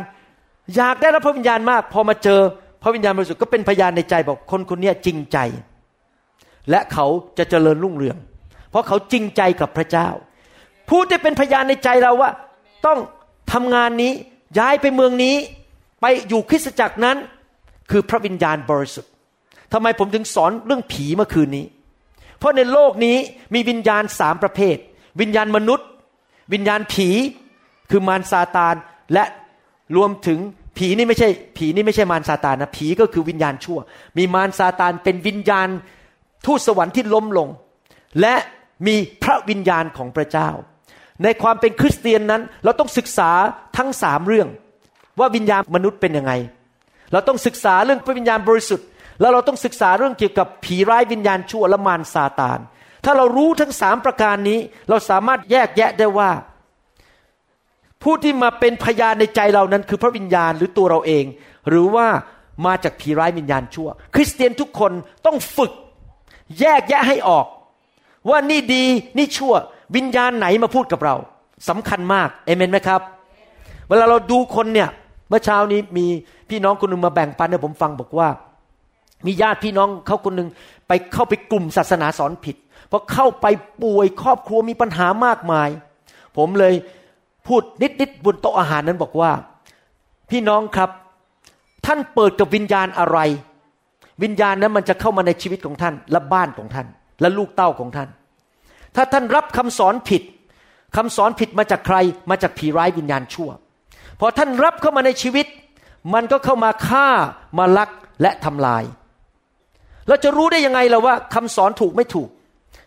อยากได้รับพระวิญญาณมาก พอมาเจอพระวิญญาณบริสุทธิ์ก็เป็นพยานในใจบอกคนคนนี้จริงใจ และเขาจะเจริญรุ่งเรือง เพราะเขาจริงใจกับพระเจ้า ผู้ที่เป็นพยานในใจเราว่า ต้องทำงานนี้ย้ายไปเมืองนี้ ไปอยู่คริสตจักรนั้น คือพระวิญญาณบริสุทธิ์ทำไมผมถึงสอนเรื่องผีเมื่อคืนนี้ เพราะในโลกนี้มีวิญญาณสามประเภท วิญญาณมนุษย์ วิญญาณผี คือมารซาตานและ รวมถึงผีนี่ไม่ใช่ ผีนี่ไม่ใช่มารซาตานนะผีก็คือวิญญาณชั่ว มีมารซาตานเป็นวิญญาณทูตสวรรค์ที่ล้มลง และมีพระวิญญาณของพระเจ้า ในความเป็นคริสเตียนนั้น เราต้องศึกษาทั้งสามเรื่อง ว่าวิญญาณมนุษย์เป็นยังไง เราต้องศึกษาเรื่องพระวิญญาณบริสุทธิ์ แล้วเราต้องศึกษาเรื่องเกี่ยวกับผีร้ายวิญญาณชั่วและมารซาตาน ถ้าเรารู้ทั้งสามประการนี้ เราสามารถแยกแยะได้ว่า ผู้ที่มาเป็นพยานในใจเรานั้นคือพระวิญญาณหรือตัวเราเอง หรือว่ามาจากผีร้ายวิญญาณชั่ว คริสเตียนทุกคนต้องฝึก แยกแยะให้ออก ว่านี่ดีนี่ชั่ว วิญญาณไหนมาพูดกับเราสำคัญมากเอเมนไหมครับ เวลาเราดูคนเนี่ยเมื่อเช้านี้มีพี่น้องคนหนึ่งมาแบ่งปันให้ผมฟังบอกว่า มีญาติพี่น้องเขาคนหนึ่งไปเข้าไปกลุ่มศาสนาสอนผิดพอเข้าไปป่วยครอบครัวมีปัญหามากมาย ผมเลย พูดนิดๆบนโต๊ะอาหารนั้นบอกว่า พี่น้องครับ ท่านเปิดกับวิญญาณอะไร วิญญาณนั้นมันจะเข้ามาในชีวิตของท่าน และบ้านของท่าน และลูกเต้าของท่าน ถ้าท่านรับคำสอนผิดคำสอนผิดมาจากใคร มาจากผีร้ายวิญญาณชั่วพอท่านรับเข้ามาในชีวิต มันก็เข้ามาฆ่ามาลักและทำลายเราจะรู้ได้ยังไงล่ะว่าคำสอนถูกไม่ถูก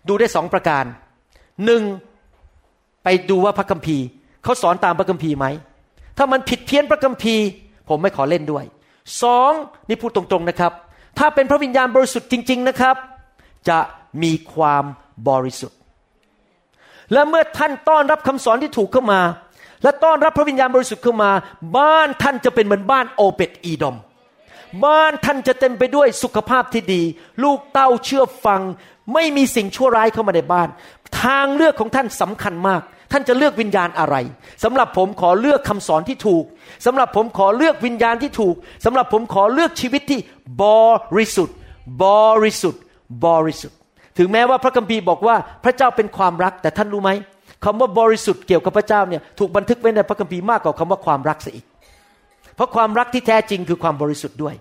ดูได้สองประการหนึ่งไปดูว่าพระคัมภีร์ เขาสอนตามพระคัมภีร์ไหม ถ้ามันผิดเพี้ยนพระคัมภีร์ ผมไม่ขอเล่นด้วยสองนี่พูดตรงๆนะครับ ถ้าเป็นพระวิญญาณบริสุทธิ์จริง ๆนะครับ จะมีความบริสุทธิ์ และเมื่อท่านต้อนรับคำสอนที่ถูกเข้ามา และต้อนรับพระวิญญาณบริสุทธิ์เข้ามา บ้านท่านจะเป็นเหมือนบ้านโอเปตอีดอมบ้านท่านจะเต็มไปด้วยสุขภาพที่ดี ลูกเต้าเชื่อฟัง ไม่มีสิ่งชั่วร้ายเข้ามาในบ้าน ทางเลือกของท่านสำคัญมาก ท่านจะเลือกวิญญาณอะไรสำหรับผมขอเลือกคำสอนที่ถูกสำหรับผมขอเลือกวิญญาณที่ถูกสำหรับผมขอเลือกชีวิตที่บริสุทธิ์บริสุทธิ์บริสุทธิ์ ถึงแม้ว่าพระคัมภีร์บอกว่าพระเจ้าเป็นความรักแต่ท่านรู้ไหมคำว่าบริสุทธิ์เกี่ยวกับพระเจ้าเนี่ยถูกบันทึกไว้ในพระคัมภีร์มากกว่าคำว่าความรักซะอีก เพราะความรักที่แท้จริงคือความบริสุทธิ์ด้วย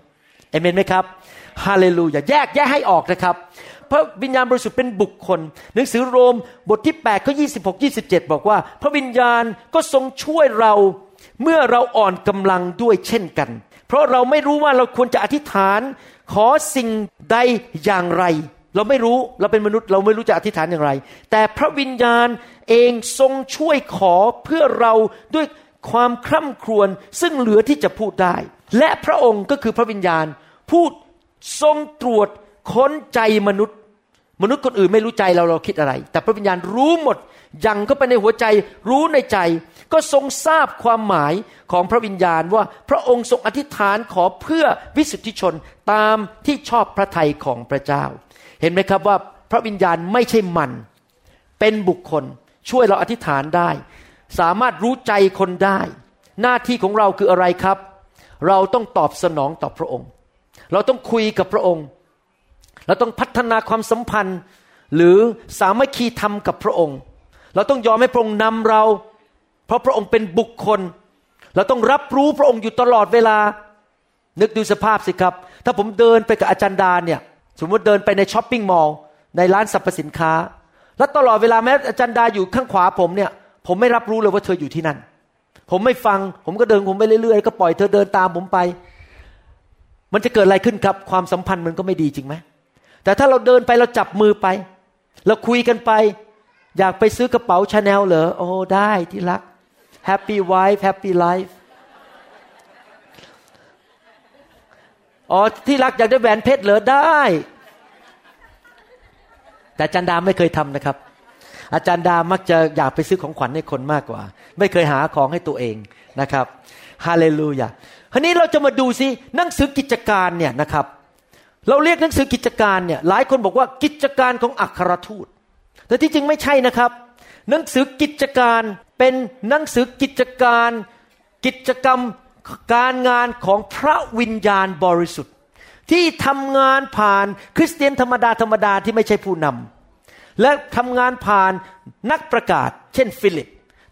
เอเมนไหมครับฮาเลลูยาแยกแยกให้ออกนะครับ พระวิญญาณบริสุทธิ์เป็นบุคคล หนังสือโรมบทที่8ข้อ26 27บอกว่า พระวิญญาณก็ทรงช่วยเราเมื่อเราอ่อนกำลังด้วยเช่นกัน เพราะเราไม่รู้ว่าเราควรจะอธิษฐานขอสิ่งใดอย่างไร เราไม่รู้เราเป็นมนุษย์ เราไม่รู้จะอธิษฐานอย่างไร แต่พระวิญญาณเองทรงช่วยขอเพื่อเราด้วยความคร่ำครวญซึ่งเหลือที่จะพูดได้ และพระองค์ก็คือพระวิญญาณผู้ทรงตรวจค้นใจมนุษย์ มนุษย์คนอื่นไม่รู้ใจเราเราคิดอะไร แต่พระวิญญาณรู้หมดยังเข้าไปในหัวใจรู้ในใจ ก็ทรงทราบความหมายของพระวิญญาณว่าพระองค์ทรงอธิษฐานขอเพื่อวิสุทธิชนตามที่ชอบพระทัยของพระเจ้า เห็นไหมครับว่าพระวิญญาณไม่ใช่มัน เป็นบุคคลช่วยเราอธิษฐานได้ สามารถรู้ใจคนได้ หน้าที่ของเราคืออะไรครับ เราต้องตอบสนองต่อพระองค์ เราต้องคุยกับพระองค์ เราต้องพัฒนาความสัมพันธ์ หรือสามัคคีธรรมกับพระองค์ เราต้องยอมให้พระองค์นำเรา เพราะพระองค์เป็นบุคคล เราต้องรับรู้พระองค์อยู่ตลอดเวลา นึกดูสภาพสิครับ ถ้าผมเดินไปกับอาจารย์ดาเนี่ย สมมติเดินไปในช้อปปิ้งมอลล์ในร้านสรรพสินค้า แล้วตลอดเวลาแม้อาจารย์ดาอยู่ข้างขวาผมเนี่ย ผมไม่รับรู้เลยว่าเธออยู่ที่นั่น ผมไม่ฟัง ผมก็เดินผมไปเรื่อยๆ ก็ปล่อยเธอเดินตามผมไป มันจะเกิดอะไรขึ้นครับ ความสัมพันธ์มันก็ไม่ดีจริงไหม แต่ถ้าเราเดินไปเราจับมือไป เราคุยกันไป อยากไปซื้อกระเป๋าชาแนลเหรอโอ้ได้ที่รัก Happy wife Happy life อ๋อที่รักอยากได้แหวนเพชรเหรอได้ แต่อาจารย์ดาไม่เคยทำนะครับ อาจารย์ดามักจะอยากไปซื้อของขวัญให้คนมากกว่า ไม่เคยหาของให้ตัวเองนะครับฮาเลลูยาทีนี้เราจะมาดูซิหนังสือกิจการเนี่ยนะครับ เราเรียกหนังสือกิจการเนี่ยหลายคนบอกว่ากิจการของอัครทูต แต่ที่จริงไม่ใช่นะครับ หนังสือกิจการเป็นหนังสือกิจการ กิจกรรมการงานของพระวิญญาณบริสุทธิ์ ที่ทำงานผ่านคริสเตียนธรรมดาธรรมดาที่ไม่ใช่ผู้นำและทำงานผ่านนักประกาศ เช่นฟิลิป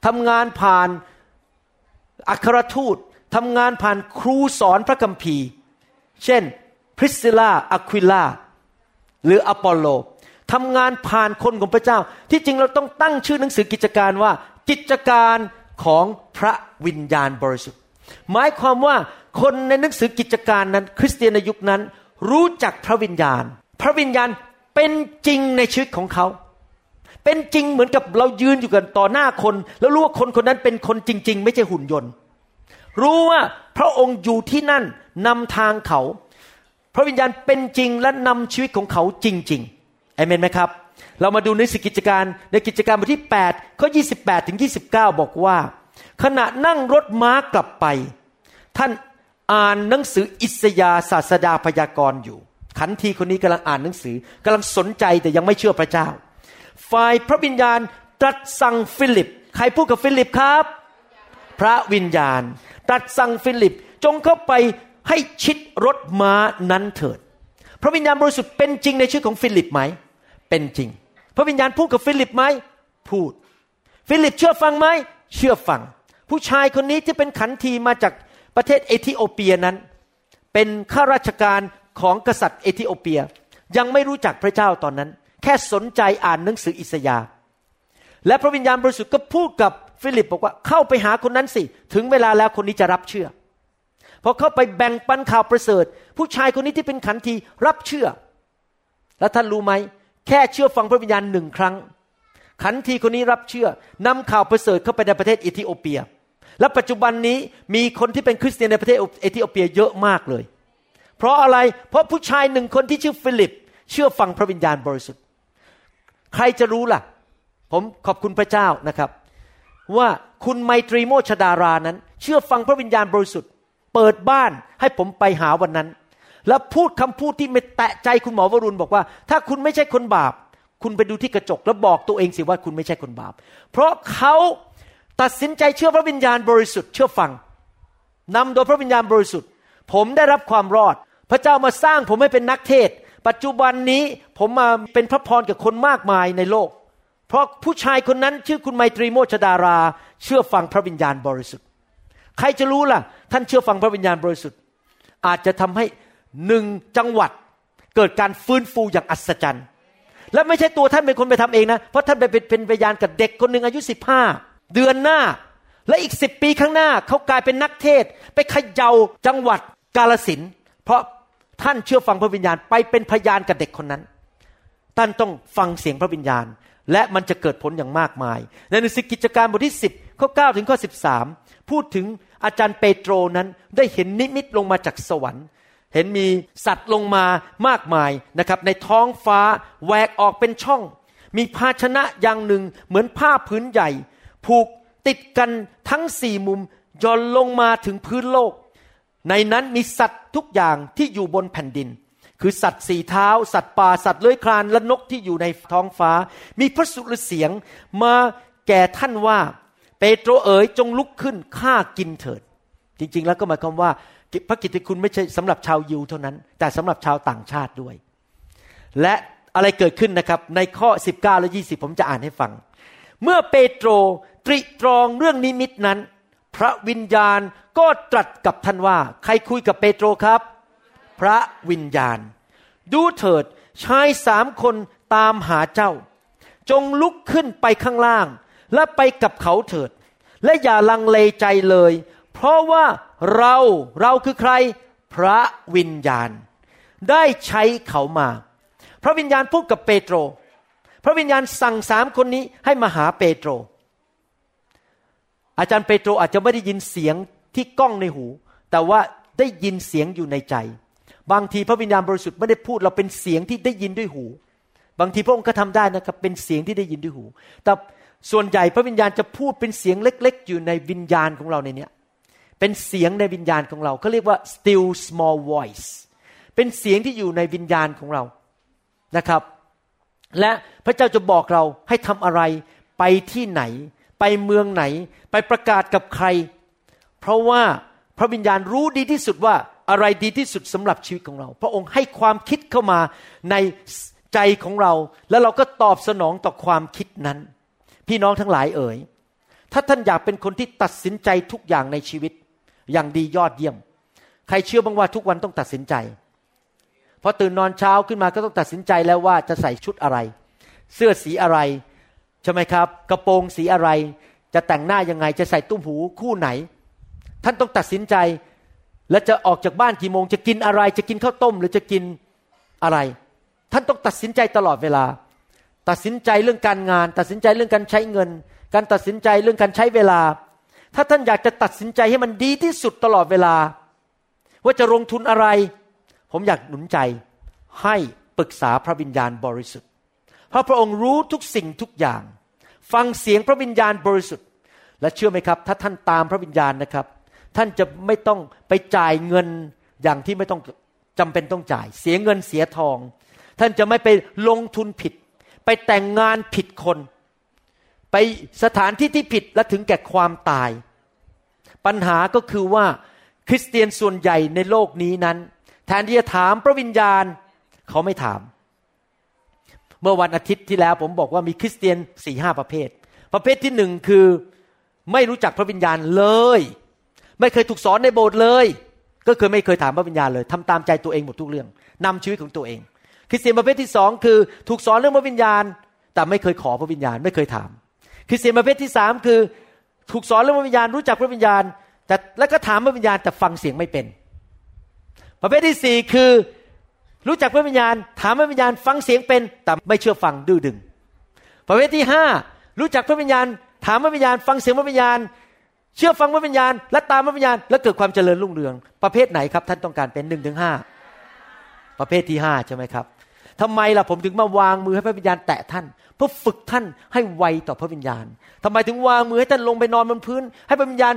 ทำงานผ่านอัครทูตทำงานผ่านครูสอนพระคัมภีร์ เช่น พริสซิล่าอะควิล่าหรืออปอลโลทำงานผ่านคนของพระเจ้า ที่จริงเราต้องตั้งชื่อหนังสือกิจการว่า กิจการของพระวิญญาณบริสุทธิ์ หมายความว่าคนในหนังสือกิจการนั้น คริสเตียนในยุคนั้น รู้จักพระวิญญาณ พระวิญญาณเป็นจริงในชีวิตของเขา เป็นจริงเหมือนกับเรายืนอยู่กันต่อหน้าคน แล้วรู้ว่าคนคนนั้นเป็นคนจริง ๆ ไม่ใช่หุ่นยนต์ รู้ว่าพระองค์อยู่ที่นั่นนำทางเขา ระวิญญาณเป็นจริงและนำชีวิตของเขาจริงๆเอเมนไหมครับ เรามาดูในสิกิจการในกิจการบทที่8ข้อ28ถึง29 บอกว่า ขณะนั่งรถม้ากลับไป ท่านอ่านหนังสืออิสยาศาสดาพยากรณ์อยู่ ขันทีคนนี้กำลังอ่านหนังสือกำลังสนใจแต่ยังไม่เชื่อพระเจ้า ฝ่ายพระวิญญาณตรัสสั่งฟิลิป ใครพูดกับฟิลิปครับ พระวิญญาณ ตรัสสั่งฟิลิปจงเข้าไป ให้ชิดรถม้านั้นเถิด พระวิญญาณบริสุทธิ์เป็นจริงในชีวิตของฟิลิปไหม เป็นจริง พระวิญญาณพูดกับฟิลิปไหม พูด ฟิลิปเชื่อฟังไหม เชื่อฟัง ผู้ชายคนนี้ที่เป็นขันทีมาจากประเทศเอธิโอเปียนั้น เป็นข้าราชการของกษัตริย์เอธิโอเปีย ยังไม่รู้จักพระเจ้าตอนนั้น แค่สนใจอ่านหนังสืออิสยาห์และพระวิญญาณบริสุทธิ์ก็พูดกับฟิลิปบอกว่าเข้าไปหาคนนั้นสิ ถึงเวลาแล้วคนนี้จะรับเชื่อ พอเข้าไปแบ่งปันข่าวประเสริฐ ผู้ชายคนนี้ที่เป็นขันทีรับเชื่อ แล้วท่านรู้ไหม แค่เชื่อฟังพระวิญญาณหนึ่งครั้ง ขันทีคนนี้รับเชื่อนำข่าวประเสริฐเข้าไปในประเทศเอธิโอเปีย และปัจจุบันนี้มีคนที่เป็นคริสเตียนในประเทศเอธิโอเปียเยอะมากเลย เพราะอะไรเพราะผู้ชายหนึ่งคนที่ชื่อฟิลิป เชื่อฟังพระวิญญาณบริสุทธิ์ ใครจะรู้ล่ะ ผมขอบคุณพระเจ้านะครับ ว่าคุณไมตรีโมชดารานั้น เชื่อฟังพระวิญญาณบริสุทธิ์ เปิดบ้านให้ผมไปหาวันนั้น แล้วพูดคำพูดที่ไม่แตะใจคุณหมอวรุณบอกว่า ถ้าคุณไม่ใช่คนบาป คุณไปดูที่กระจกแล้วบอกตัวเองสิว่าคุณไม่ใช่คนบาป เพราะเขาตัดสินใจเชื่อพระวิญญาณบริสุทธิ์เชื่อฟังนำโดยพระวิญญาณบริสุทธิ์ ผมได้รับความรอด พระเจ้ามาสร้างผมให้เป็นนักเทศ ปัจจุบันนี้ผมมาเป็นพระพรกับคนมากมายในโลก เพราะผู้ชายคนนั้นชื่อคุณไมตรีโมชดารา เชื่อฟังพระวิญญาณบริสุทธิ์ ใครจะรู้ล่ะ ท่านเชื่อฟังพระวิญญาณบริสุทธิ์ อาจจะทำให้หนึ่งจังหวัดเกิดการฟื้นฟูอย่างอัศจรรย์ และไม่ใช่ตัวท่านเป็นคนไปทำเองนะ เพราะท่านไปเป็นพยานกับเด็กคนหนึ่งอายุสิบห้าเดือนหน้า และอีกสิบปีข้างหน้าเขากลายเป็นนักเทศ ไปขย่าจังหวัดกาลสินเพราะท่านเชื่อฟังพระวิญญาณไปเป็นพยานกับเด็กคนนั้น ท่านต้องฟังเสียงพระวิญญาณ และมันจะเกิดผลอย่างมากมาย ในหนังสือกิจการบทที่10 ข้อ9ถึงข้อ 13 พูดถึงอาจารย์เปโตรนั้นได้เห็นนิมิตลงมาจากสวรรค์ เห็นมีสัตว์ลงมามากมายนะครับในท้องฟ้าแหวกออกเป็นช่อง มีภาชนะอย่างหนึ่งเหมือนผ้าพื้นใหญ่ ผูกติดกันทั้งสี่มุมย่อนลงมาถึงพื้นโลก ในนั้นมีสัตว์ทุกอย่างที่อยู่บนแผ่นดิน คือสัตว์สี่เท้า สัตว์ป่าสัตว์เลื้อยคลานและนกที่อยู่ในท้องฟ้า มีพระสุรเสียงมาแก่ท่านว่า เปโตรเอ๋ยจงลุกขึ้นฆ่ากินเถิด จริง ๆ แล้วก็หมายความว่าพระกิตติคุณไม่ใช่สำหรับชาวยิวเท่านั้น แต่สำหรับชาวต่างชาติด้วย และอะไรเกิดขึ้นนะครับ ในข้อ 19 และ 20 ผมจะอ่านให้ฟัง เมื่อเปโตรตริตรองเรื่องนิมิตนั้น พระวิญญาณก็ตรัสกับท่านว่า ใครคุยกับเปโตรครับ พระวิญญาณ ดูเถิดชายสามคนตามหาเจ้า จงลุกขึ้นไปข้างล่าง และไปกับเขาเถิด และอย่าลังเลใจเลย เพราะว่าเราเราคือใคร พระวิญญาณ ได้ใช้เขามา พระวิญญาณพูดกับเปโตร พระวิญญาณสั่งสามคนนี้ให้มาหาเปโตร อาจารย์เปโตรอาจจะไม่ได้ยินเสียงที่ก้องในหู แต่ว่าได้ยินเสียงอยู่ในใจ บางทีพระวิญญาณบริสุทธิ์ไม่ได้พูดเราเป็นเสียงที่ได้ยินด้วยหู บางทีพระองค์ก็ทำได้นะครับเป็นเสียงที่ได้ยินด้วยหู แต่ ส่วนใหญ่พระวิญญาณจะพูดเป็นเสียงเล็ก ๆ อยู่ในวิญญาณของเราในเนี้ยเป็นเสียงในวิญญาณของเราเขาเรียกว่า still small voice เป็นเสียงที่อยู่ในวิญญาณของเรานะครับ และพระเจ้าจะบอกเราให้ทำอะไรไปที่ไหน ไปเมืองไหน ไปประกาศกับใคร เพราะว่าพระวิญญาณรู้ดีที่สุดว่าอะไรดีที่สุดสำหรับชีวิตของเรา พระองค์ให้ความคิดเข้ามาในใจของเรา แล้วเราก็ตอบสนองต่อความคิดนั้น พี่น้องทั้งหลายเอ๋ยถ้าท่านอยากเป็นคนที่ตัดสินใจทุกอย่างในชีวิต อย่างดียอดเยี่ยม ใครเชื่อบ้างว่าทุกวันต้องตัดสินใจพอตื่นนอนเช้าขึ้นมาก็ต้องตัดสินใจแล้วว่าจะใส่ชุดอะไร เสื้อสีอะไรใช่ไหมครับ กระโปรงสีอะไร จะแต่งหน้ายังไงจะใส่ตุ้มหูคู่ไหน ท่านต้องตัดสินใจ และจะออกจากบ้านกี่โมง จะกินอะไร จะกินข้าวต้ม หรือจะกินอะไร ท่านต้องตัดสินใจตลอดเวลา ตัดสินใจเรื่องการงาน ตัดสินใจเรื่องการใช้เงิน การตัดสินใจเรื่องการใช้เวลา ถ้าท่านอยากจะตัดสินใจให้มันดีที่สุดตลอดเวลา ว่าจะลงทุนอะไร ผมอยากหนุนใจให้ปรึกษาพระวิญญาณบริสุทธิ์ เพราะพระองค์รู้ทุกสิ่งทุกอย่าง ฟังเสียงพระวิญญาณบริสุทธิ์ และเชื่อไหมครับ ถ้าท่านตามพระวิญญาณนะครับ ท่านจะไม่ต้องไปจ่ายเงินอย่างที่ไม่ต้องจำเป็นต้องจ่าย เสียเงินเสียทอง ท่านจะไม่ไปลงทุนผิด ไปแต่งงานผิดคน ไปสถานที่ที่ผิดและถึงแก่ความตาย ปัญหาก็คือว่าคริสเตียนส่วนใหญ่ในโลกนี้นั้น แทนที่จะถามพระวิญญาณ เขาไม่ถาม เมื่อวันอาทิตย์ที่แล้วผมบอกว่ามีคริสเตียนสี่ห้าประเภท ประเภทที่หนึ่งคือไม่รู้จักพระวิญญาณเลย ไม่เคยถูกสอนในโบสถ์เลย ก็คือไม่เคยถามพระวิญญาณเลยทำตามใจตัวเองหมดทุกเรื่องนำชีวิตของตัวเอง คริสเตียนประเภทที่สองคือถูกสอนเรื่องพระวิญญาณ แต่ไม่เคยขอพระวิญญาณไม่เคยถาม คริสเตียนประเภทที่สามคือ ถูกสอนเรื่องพระวิญญาณรู้จักพระวิญญาณ แต่แล้วก็ถามพระวิญญาณแต่ฟังเสียงไม่เป็น ประเภทที่สี่คือรู้จักพระวิญญาณ ถามพระวิญญาณฟังเสียงเป็น แต่ไม่เชื่อฟังดื้อดึง ประเภทที่ห้ารู้จักพระวิญญาณ ถามพระวิญญาณ ฟังเสียงพระวิญญาณ เชื่อฟังพระวิญญาณ และตามพระวิญญาณ แล้วเกิดความเจริญรุ่งเรือง ประเภทไหนครับ ท่านต้องการเป็นหนึ่งถึงห้าประเภทที่ห้าใช่ไหมครับ ทำไมล่ะผมถึงมาวางมือให้พระวิญญาณแตะท่าน เพื่อฝึกท่านให้ไวต่อพระวิญญาณทำไมถึงวางมือให้ท่านลงไปนอนบนพื้น ให้พระวิญญาณ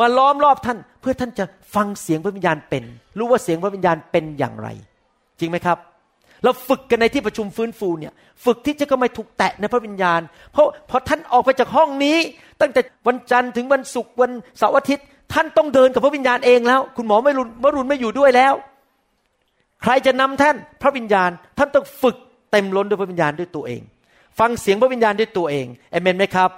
มาล้อมรอบท่าน เพื่อท่านจะฟังเสียงพระวิญญาณเป็น รู้ว่าเสียงพระวิญญาณเป็นอย่างไร จริงไหมครับ เราฝึกกันในที่ประชุมฟื้นฟูเนี่ย ฝึกที่จะก็ไม่ถูกแตะในพระวิญญาณ เพราะพอท่านออกไปจากห้องนี้ ตั้งแต่วันจันทร์ถึงวันศุกร์วันเสาร์อาทิตย์ ท่านต้องเดินกับพระวิญญาณเองแล้ว คุณหมอไม่รุนมรุนไม่อยู่ด้วยแล้ว ใครจะนำท่านพระวิญญาณ ท่านต้องฝึกเต็มล้นด้วยพระวิญญาณด้วยตัวเอง ฟังเสียงพระวิญญาณด้วยตัวเองเอเมนไหมครับ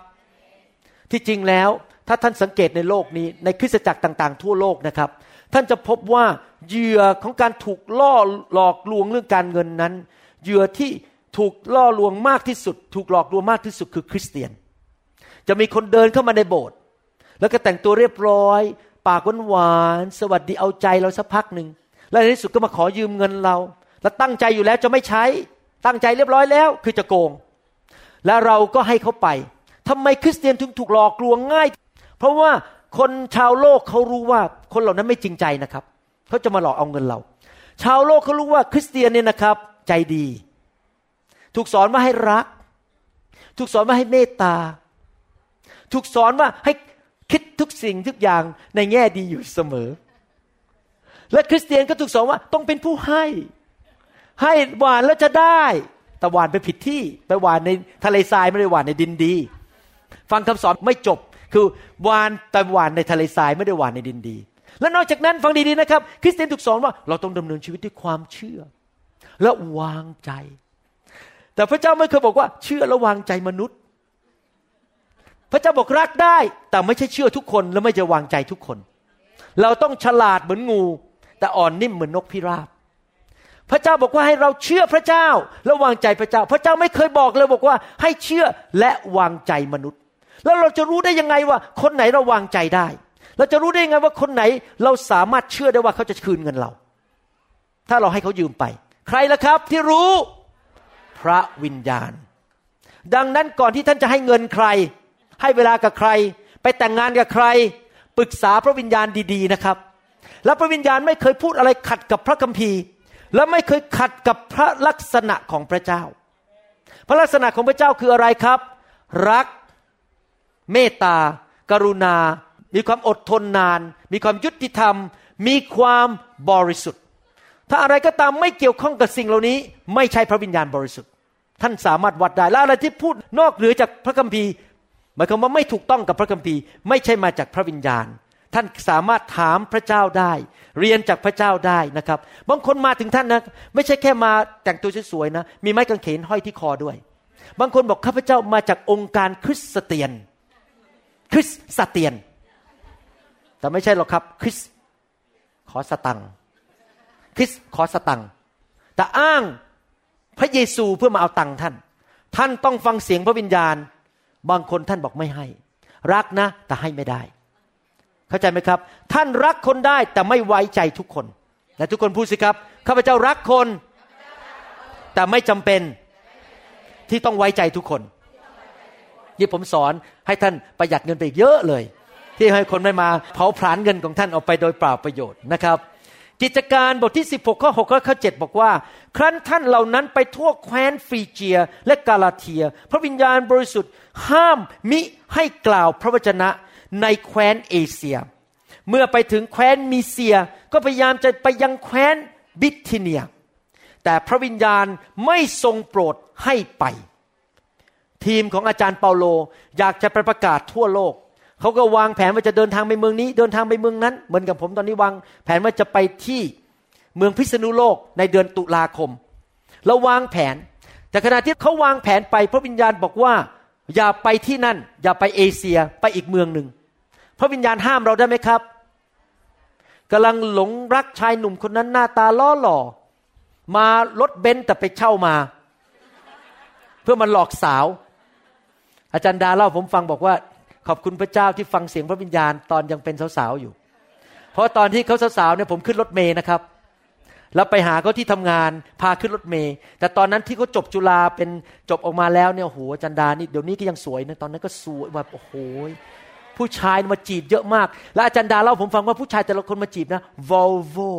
ที่จริงแล้วถ้าท่านสังเกตในโลกนี้ในคริสตจักรต่าง ๆ ทั่วโลกนะครับ ท่านจะพบว่าเหยื่อของการถูกล่อหลอกลวงเรื่องการเงินนั้นเหยื่อที่ถูกล่อลวงมากที่สุด ถูกหลอกลวงมากที่สุดคือคริสเตียน จะมีคนเดินเข้ามาในโบสถ์แล้วก็แต่งตัวเรียบร้อย ปากหวานๆสวัสดีเอาใจเราสักพักหนึ่ง แล้วในที่สุดก็มาขอยืมเงินเรา แล้วตั้งใจอยู่แล้วจะไม่ใช้ ตั้งใจเรียบร้อยแล้ว คือจะโกง แล้วเราก็ให้เขาไปทำไมคริสเตียนถึงถูกหลอกลวงง่าย เพราะว่าคนชาวโลกเขารู้ว่าคนเหล่านั้นไม่จริงใจนะครับเขาจะมาหลอกเอาเงินเรา ชาวโลกเขารู้ว่าคริสเตียนเนี่ยนะครับ ใจดี ถูกสอนว่าให้รัก ถูกสอนว่าให้เมตตา ถูกสอนว่าให้คิดทุกสิ่งทุกอย่างในแง่ดีอยู่เสมอ และคริสเตียนก็ถูกสอนว่าต้องเป็นผู้ให้ ให้หวานแล้วจะได้ แต่หวานไปผิดที่ไปหวานในทะเลทรายไม่ได้หวานในดินดี ฟังคำสอนไม่จบคือหวานแต่หวานในทะเลทรายไม่ได้หวานในดินดี และนอกจากนั้นฟังดีๆนะครับ คริสเตียนถูกสอนว่าเราต้องดำเนินชีวิตด้วยความเชื่อ และวางใจ แต่พระเจ้าไม่เคยบอกว่าเชื่อและวางใจมนุษย์ พระเจ้าบอกรักได้ แต่ไม่ใช่เชื่อทุกคนและไม่จะวางใจทุกคน เราต้องฉลาดเหมือนงู แต่อ่อนนิ่มเหมือนนกพิราบ พระเจ้าบอกว่าให้เราเชื่อพระเจ้าและวางใจพระเจ้า พระเจ้าไม่เคยบอกเลยบอกว่าให้เชื่อและวางใจมนุษย์ แล้วเราจะรู้ได้ยังไงว่า คนไหนเราวางใจได้ เราจะรู้ได้ยังไงว่าคนไหนเราสามารถเชื่อได้ว่าเขาจะคืนเงินเรา ถ้าเราให้เขายืมไป ใครล่ะครับที่รู้พระวิญญาณ ดังนั้นก่อนที่ท่านจะให้เงินใคร ให้เวลากับใคร ไปแต่งงานกับใคร ปรึกษาพระวิญญาณดี ๆนะครับ แล้วพระวิญญาณไม่เคยพูดอะไรขัดกับพระคัมภีร์ และไม่เคยขัดกับพระลักษณะของพระเจ้า พระลักษณะของพระเจ้าคืออะไรครับ รัก เมตตากรุณา มีความอดทนนาน มีความยุติธรรม มีความบริสุทธิ์ ถ้าอะไรก็ตามไม่เกี่ยวข้องกับสิ่งเหล่านี้ ไม่ใช่พระวิญญาณบริสุทธิ์ ท่านสามารถวัดได้แล้วอะไรที่พูดนอกเหนือจากพระคัมภีร์หมายความว่าไม่ถูกต้องกับพระคัมภีร์ ไม่ใช่มาจากพระวิญญาณ ท่านสามารถถามพระเจ้าได้ เรียนจากพระเจ้าได้นะครับ บางคนมาถึงท่านนะไม่ใช่แค่มาแต่งตัวสวยๆนะ มีไม้กางเขนห้อยที่คอด้วย บางคนบอกข้าพเจ้ามาจากองค์การคริสเตียน คริสสเตียน แต่ไม่ใช่หรอกครับ คริสขอสตังคริสขอสตังแต่อ้างพระเยซูเพื่อมาเอาตังท่าน ท่านต้องฟังเสียงพระวิญญาณ บางคนท่านบอกไม่ให้ รักนะแต่ให้ไม่ได้ เข้าใจไหมครับ ท่านรักคนได้แต่ไม่ไว้ใจทุกคนและทุกคนพูดสิครับข้าพเจ้ารักคน แต่ไม่จำเป็นที่ต้องไว้ใจทุกคนนี่ผมสอนให้ท่านประหยัดเงินไปเยอะเลย ที่ให้คนไม่มาเผาผลาญเงินของท่านออกไปโดยเปล่าประโยชน์นะครับ กิจการบทที่ 16 ข้อ6ข้อ7บอกว่า ครั้นท่านเหล่านั้นไปทั่วแคว้นฟีเจียและกาลาเทีย พระวิญญาณบริสุทธิ์ห้ามมิให้กล่าวพระวจนะ ในแคว้นเอเชีย เมื่อไปถึงแคว้นมีเซีย ก็พยายามจะไปยังแคว้นบิทิเนีย แต่พระวิญญาณไม่ทรงโปรดให้ไป ทีมของอาจารย์เปาโลอยากจะไปประกาศทั่วโลก เขาก็วางแผนว่าจะเดินทางไปเมืองนี้ เดินทางไปเมืองนั้น เหมือนกับผมตอนนี้วาง แผนว่าจะไปที่เมืองพิษณุโลกในเดือนตุลาคมแล้ววางแผน แต่ขณะที่เขาวางแผนไปพระวิญญาณบอกว่า อย่าไปที่นั่น อย่าไปเอเชียไปอีกเมืองหนึ่งพระวิญญาณห้ามเราได้ไหมครับกำลังหลงรักชายหนุ่มคนนั้นหน้าตาล่อหล่อ มารถเบนซ์แต่ไปเช่ามา เพื่อมันหลอกสาว อาจารย์ดาเล่าผมฟังบอกว่า ขอบคุณพระเจ้าที่ฟังเสียงพระวิญญาณตอนยังเป็นสาวๆอยู่ เพราะตอนที่เขาสาวๆเนี่ยผมขึ้นรถเมย์นะครับ แล้วไปหาเขาที่ทำงานพาขึ้นรถเมย์แต่ตอนนั้นที่เขาจบจุฬาเป็นจบออกมาแล้วเนี่ยโหอาจารย์ดานี่เดี๋ยวนี้ก็ยังสวยนะตอนนั้นก็สวยแบบโอ้โหผู้ชายมาจีบเยอะมาก และอาจารย์ดาเล่าผมฟังว่าผู้ชายแต่ละคนมาจีบนะ Volvo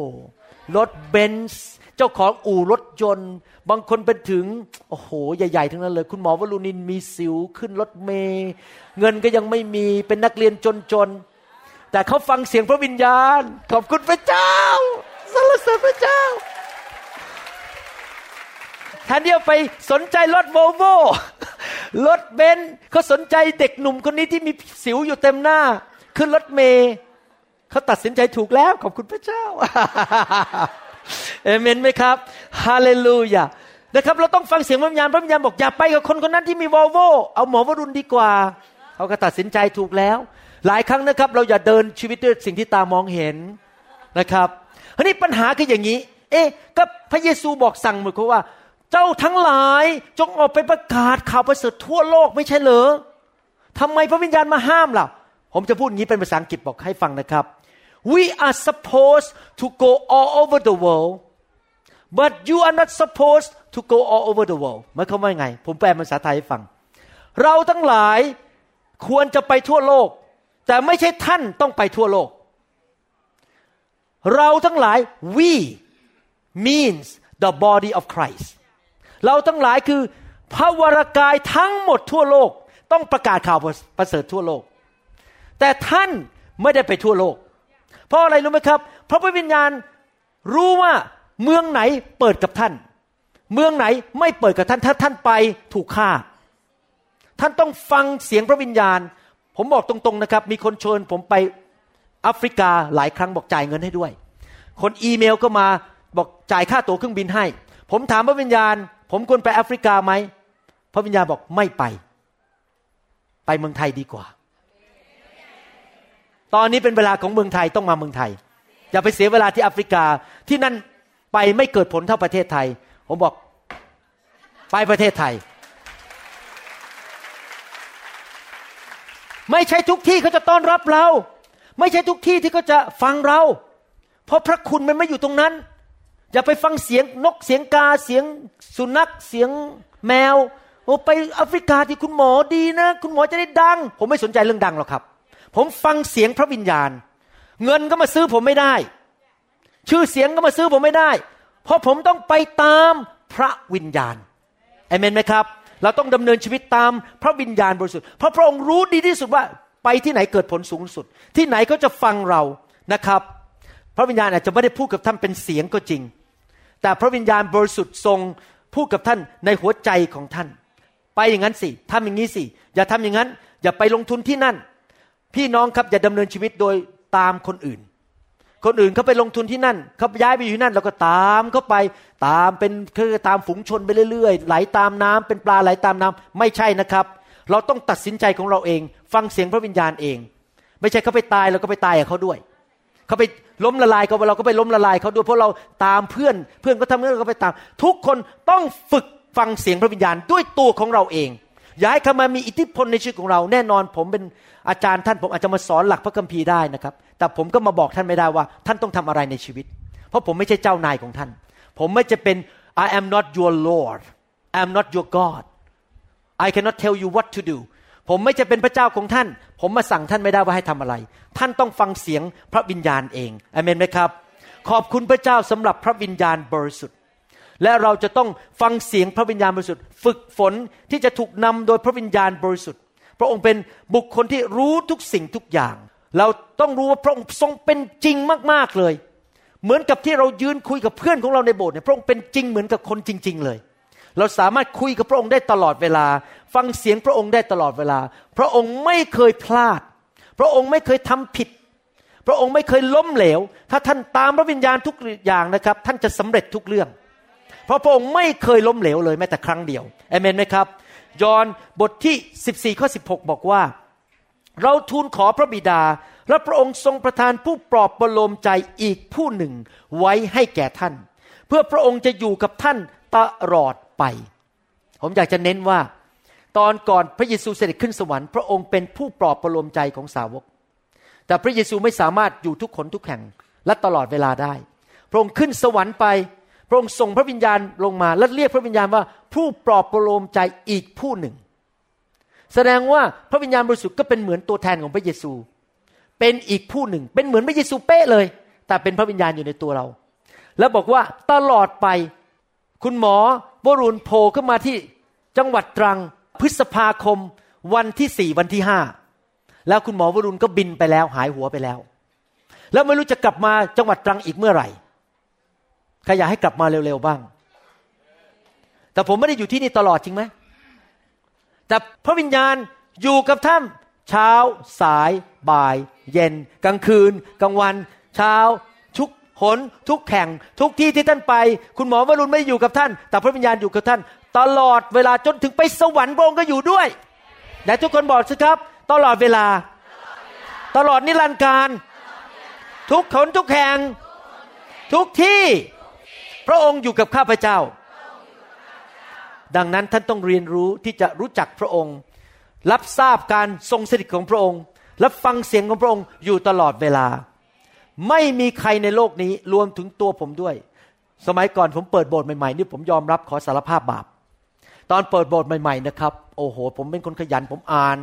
รถเบนซ์เจ้าของอู่รถยนต์ บางคนเป็นถึง โอ้โห ใหญ่ๆ ทั้งนั้นเลย คุณหมอวรุณินมีสิวขึ้นรถเมย์เงินก็ยังไม่มีเป็นนักเรียนจนๆ แต่เขาฟังเสียงพระวิญญาณ ขอบคุณพระเจ้า สรรเสริญพระเจ้าแทนที่จะไปสนใจรถโวโวรถเบนซ์เขาสนใจเด็กหนุ่มคนนี้ที่มีสิวอยู่เต็มหน้า ขึ้นรถเมย์เขาตัดสินใจถูกแล้ว ขอบคุณพระเจ้าเอเมนไหมครับฮาเลลูยานะครับ เราต้องฟังเสียงพระวิญญาณพระวิญญาณบอกอย่าไปกับคนคนนั้นที่มีวอลโวเอาหมอวรุณดีกว่าเขาก็ตัดสินใจถูกแล้ว หลายครั้งนะครับ เราอย่าเดินชีวิตด้วยสิ่งที่ตามองเห็นนะครับ ทีนี้ปัญหาคืออย่างนี้ เอ๊ะก็พระเยซูบอกสั่งหมือนกับว่า เจ้าทั้งหลายจงออกไปประกาศข่าวประเสริฐทั่วโลกไม่ใช่เหรอทำไมพระวิญญาณมาห้ามล่ะ ผมจะพูดงี้เป็นภาษาอังกฤษบอกให้ฟังนะครับ we are supposed to go all over the world but you are not supposed to go all over the world หมายความว่าไง ผมแปลภาษาไทยให้ฟัง เราทั้งหลายควรจะไปทั่วโลก แต่ไม่ใช่ท่านต้องไปทั่วโลก เราทั้งหลาย we means the body of Christ เราทั้งหลายคือพระวรากายทั้งหมดทั่วโลกต้องประกาศข่าวประเสริฐทั่วโลก แต่ท่านไม่ได้ไปทั่วโลก เพราะอะไรรู้ไหมครับเพราะพระวิญญาณรู้ว่าเมืองไหนเปิดกับท่าน เมืองไหนไม่เปิดกับท่านถ้าท่านไปถูกฆ่า ท่านต้องฟังเสียงพระวิญญาณ ผมบอกตรงๆนะครับ มีคนเชิญผมไป แอฟริกาหลายครั้งบอกจ่ายเงินให้ด้วย คนอีเมลก็มาบอกจ่ายค่าตั๋วเครื่องบินให้ ผมถามพระวิญญาณ ผมควรไปแอฟริกาไหมพระวิญญาณบอกไม่ไป ไปเมืองไทยดีกว่า ตอนนี้เป็นเวลาของเมืองไทยต้องมาเมืองไทย อย่าไปเสียเวลาที่แอฟริกาที่นั่นไปไม่เกิดผลเท่าประเทศไทย ผมบอกไปประเทศไทย ไม่ใช่ทุกที่เขาจะต้อนรับเรา ไม่ใช่ทุกที่ที่เขาจะฟังเรา เพราะพระคุณมันไม่อยู่ตรงนั้น อย่าไปฟังเสียงนกเสียงกาเสียงสุนัขเสียงแมวโอ้ไปแอฟริกาที่คุณหมอดีนะ คุณหมอจะได้ดัง ผมไม่สนใจเรื่องดังหรอกครับ ผมฟังเสียงพระวิญญาณ เงินก็มาซื้อผมไม่ได้ ชื่อเสียงก็มาซื้อผมไม่ได้ เพราะผมต้องไปตามพระวิญญาณเอเมนไหมครับ เราต้องดำเนินชีวิตตามพระวิญญาณบริสุทธิ์เพราะพระองค์รู้ดีที่สุดว่า ไปที่ไหนเกิดผลสูงสุด ที่ไหนเขาจะฟังเรานะครับ พระวิญญาณอาจจะไม่ได้พูดกับท่านเป็นเสียงก็จริง แต่พระวิญญาณบริสุทธิ์ทรงพูดกับท่านในหัวใจของท่าน ไปอย่างนั้นสิทำอย่างนี้สิ อย่าทำอย่างนั้น อย่าไปลงทุนที่นั่น พี่น้องครับอย่าดำเนินชีวิตโดยตามคนอื่น คนอื่นเขาไปลงทุนที่นั่นเขาย้ายไปอยู่ที่นั่นเราก็ตามเขาไปตามเป็นคือตามฝูงชนไปเรื่อยๆ ไหลาตามน้ำเป็นปลาไหลาตามน้ำไม่ใช่นะครับ เราต้องตัดสินใจของเราเอง ฟังเสียงพระวิญญาณเอง ไม่ใช่เขาไปตายเราก็ไปตายกับเขาด้วยเขาไปล้มละลายเขาเราก็ไปล้มละลายเขาด้วยเพราะเราตามเพื่อน เพื่อนก็ทำให้เราก็ไปตาม ทุกคนต้องฝึกฟังเสียงพระวิญญาณด้วยตัวของเราเองอย่าให้เขามามีอิทธิพลในชีวิตของเราแน่นอน ผมเป็นอาจารย์ท่านผมอาจจะมาสอนหลักพระคัมภีร์ได้นะครับ แต่ผมก็มาบอกท่านไม่ได้ว่า ท่านต้องทำอะไรในชีวิต เพราะผมไม่ใช่เจ้านายของท่าน ผมไม่จะเป็น I am not your Lord I am not your God I cannot tell you what to do ผมไม่จะเป็นพระเจ้าของท่าน ผมมาสั่งท่านไม่ได้ว่าให้ทำอะไร ท่านต้องฟังเสียงพระวิญญาณเองอเมนไหมครับ ขอบคุณพระเจ้าสำหรับพระวิญญาณบริสุทธิ์ และเราจะต้องฟังเสียงพระวิญญาณบริสุทธิ์ ฝึกฝนที่จะถูกนำโดยพระวิญญาณบริสุทธิ์ พระองค์เป็นบุคคลที่รู้ทุกสิ่งทุกอย่าง เราต้องรู้ว่าพระองค์ทรงเป็นจริงมากๆเลย เหมือนกับที่เรายืนคุยกับเพื่อนของเราในโบสถ์เนี่ยพระองค์เป็นจริงเหมือนกับคนจริง ๆ เลย เราสามารถคุยกับพระองค์ได้ตลอดเวลา ฟังเสียงพระองค์ได้ตลอดเวลา พระองค์ไม่เคยพลาด พระองค์ไม่เคยทำผิด พระองค์ไม่เคยล้มเหลว ถ้าท่านตามพระวิญญาณทุกอย่างนะครับ ท่านจะสำเร็จทุกเรื่อง เพราะพระองค์ไม่เคยล้มเหลวเลยแม้แต่ครั้งเดียวเอเมนไหมครับ ยอห์นบทที่ 14ข้อ16 บอกว่า เราทูลขอพระบิดาและพระองค์ทรงประทานผู้ปลอบประโลมใจอีกผู้หนึ่งไว้ให้แก่ท่าน เพื่อพระองค์จะอยู่กับท่านตลอด ไป ผมอยากจะเน้นว่า ตอนก่อนพระเยซูเสด็จขึ้นสวรรค์พระองค์เป็นผู้ปลอบประโลมใจของสาวก แต่พระเยซูไม่สามารถอยู่ทุกคนทุกแห่งและตลอดเวลาได้ พระองค์ขึ้นสวรรค์ไป พระองค์ส่งพระวิญญาณลงมา และเรียกพระวิญญาณว่าผู้ปลอบประโลมใจอีกผู้หนึ่ง แสดงว่าพระวิญญาณบริสุทธิ์ก็เป็นเหมือนตัวแทนของพระเยซู เป็นอีกผู้หนึ่ง เป็นเหมือนพระเยซูเป๊ะเลย แต่เป็นพระวิญญาณอยู่ในตัวเรา แล้วบอกว่าตลอดไป คุณหมอวรุณโผล่ขึ้นมาที่จังหวัดตรังพฤษภาคมวันที่สี่วันที่ห้าแล้วคุณหมอวรุณก็บินไปแล้วหายหัวไปแล้ว แล้วไม่รู้จะกลับมาจังหวัดตรังอีกเมื่อไหร่ใครอยากให้กลับมาเร็วๆบ้าง แต่ผมไม่ได้อยู่ที่นี่ตลอดจริงไหมแต่พระวิญญาณอยู่กับท่านเช้าสาย บ่าย เย็น กลางคืน กลางวัน เช้า หนทุกแข่งทุกที่ที่ท่านไป คุณหมอวรุณไม่อยู่กับท่าน แต่พระวิญญาณอยู่กับท่าน ตลอดเวลาจนถึงไปสวรรค์พระองค์ก็อยู่ด้วยแต่ทุกคนบอกสิครับ ตลอดเวลา ตลอดนิรันดร์การ ทุกขนทุกแห่งทุกที่พระองค์อยู่กับข้าพเจ้า ดังนั้นท่านต้องเรียนรู้ที่จะรู้จักพระองค์ รับทราบการทรงสถิตของพระองค์ และฟังเสียงของพระองค์อยู่ตลอดเวลา ไม่มีใครในโลกนี้รวมถึงตัวผมด้วย สมัยก่อนผมเปิดโบสถ์ใหม่ๆนี่ผมยอมรับขอสารภาพบาป ตอนเปิดโบสถ์ใหม่ๆนะครับ โอ้โห ผมเป็นคนขยันผมอ่าน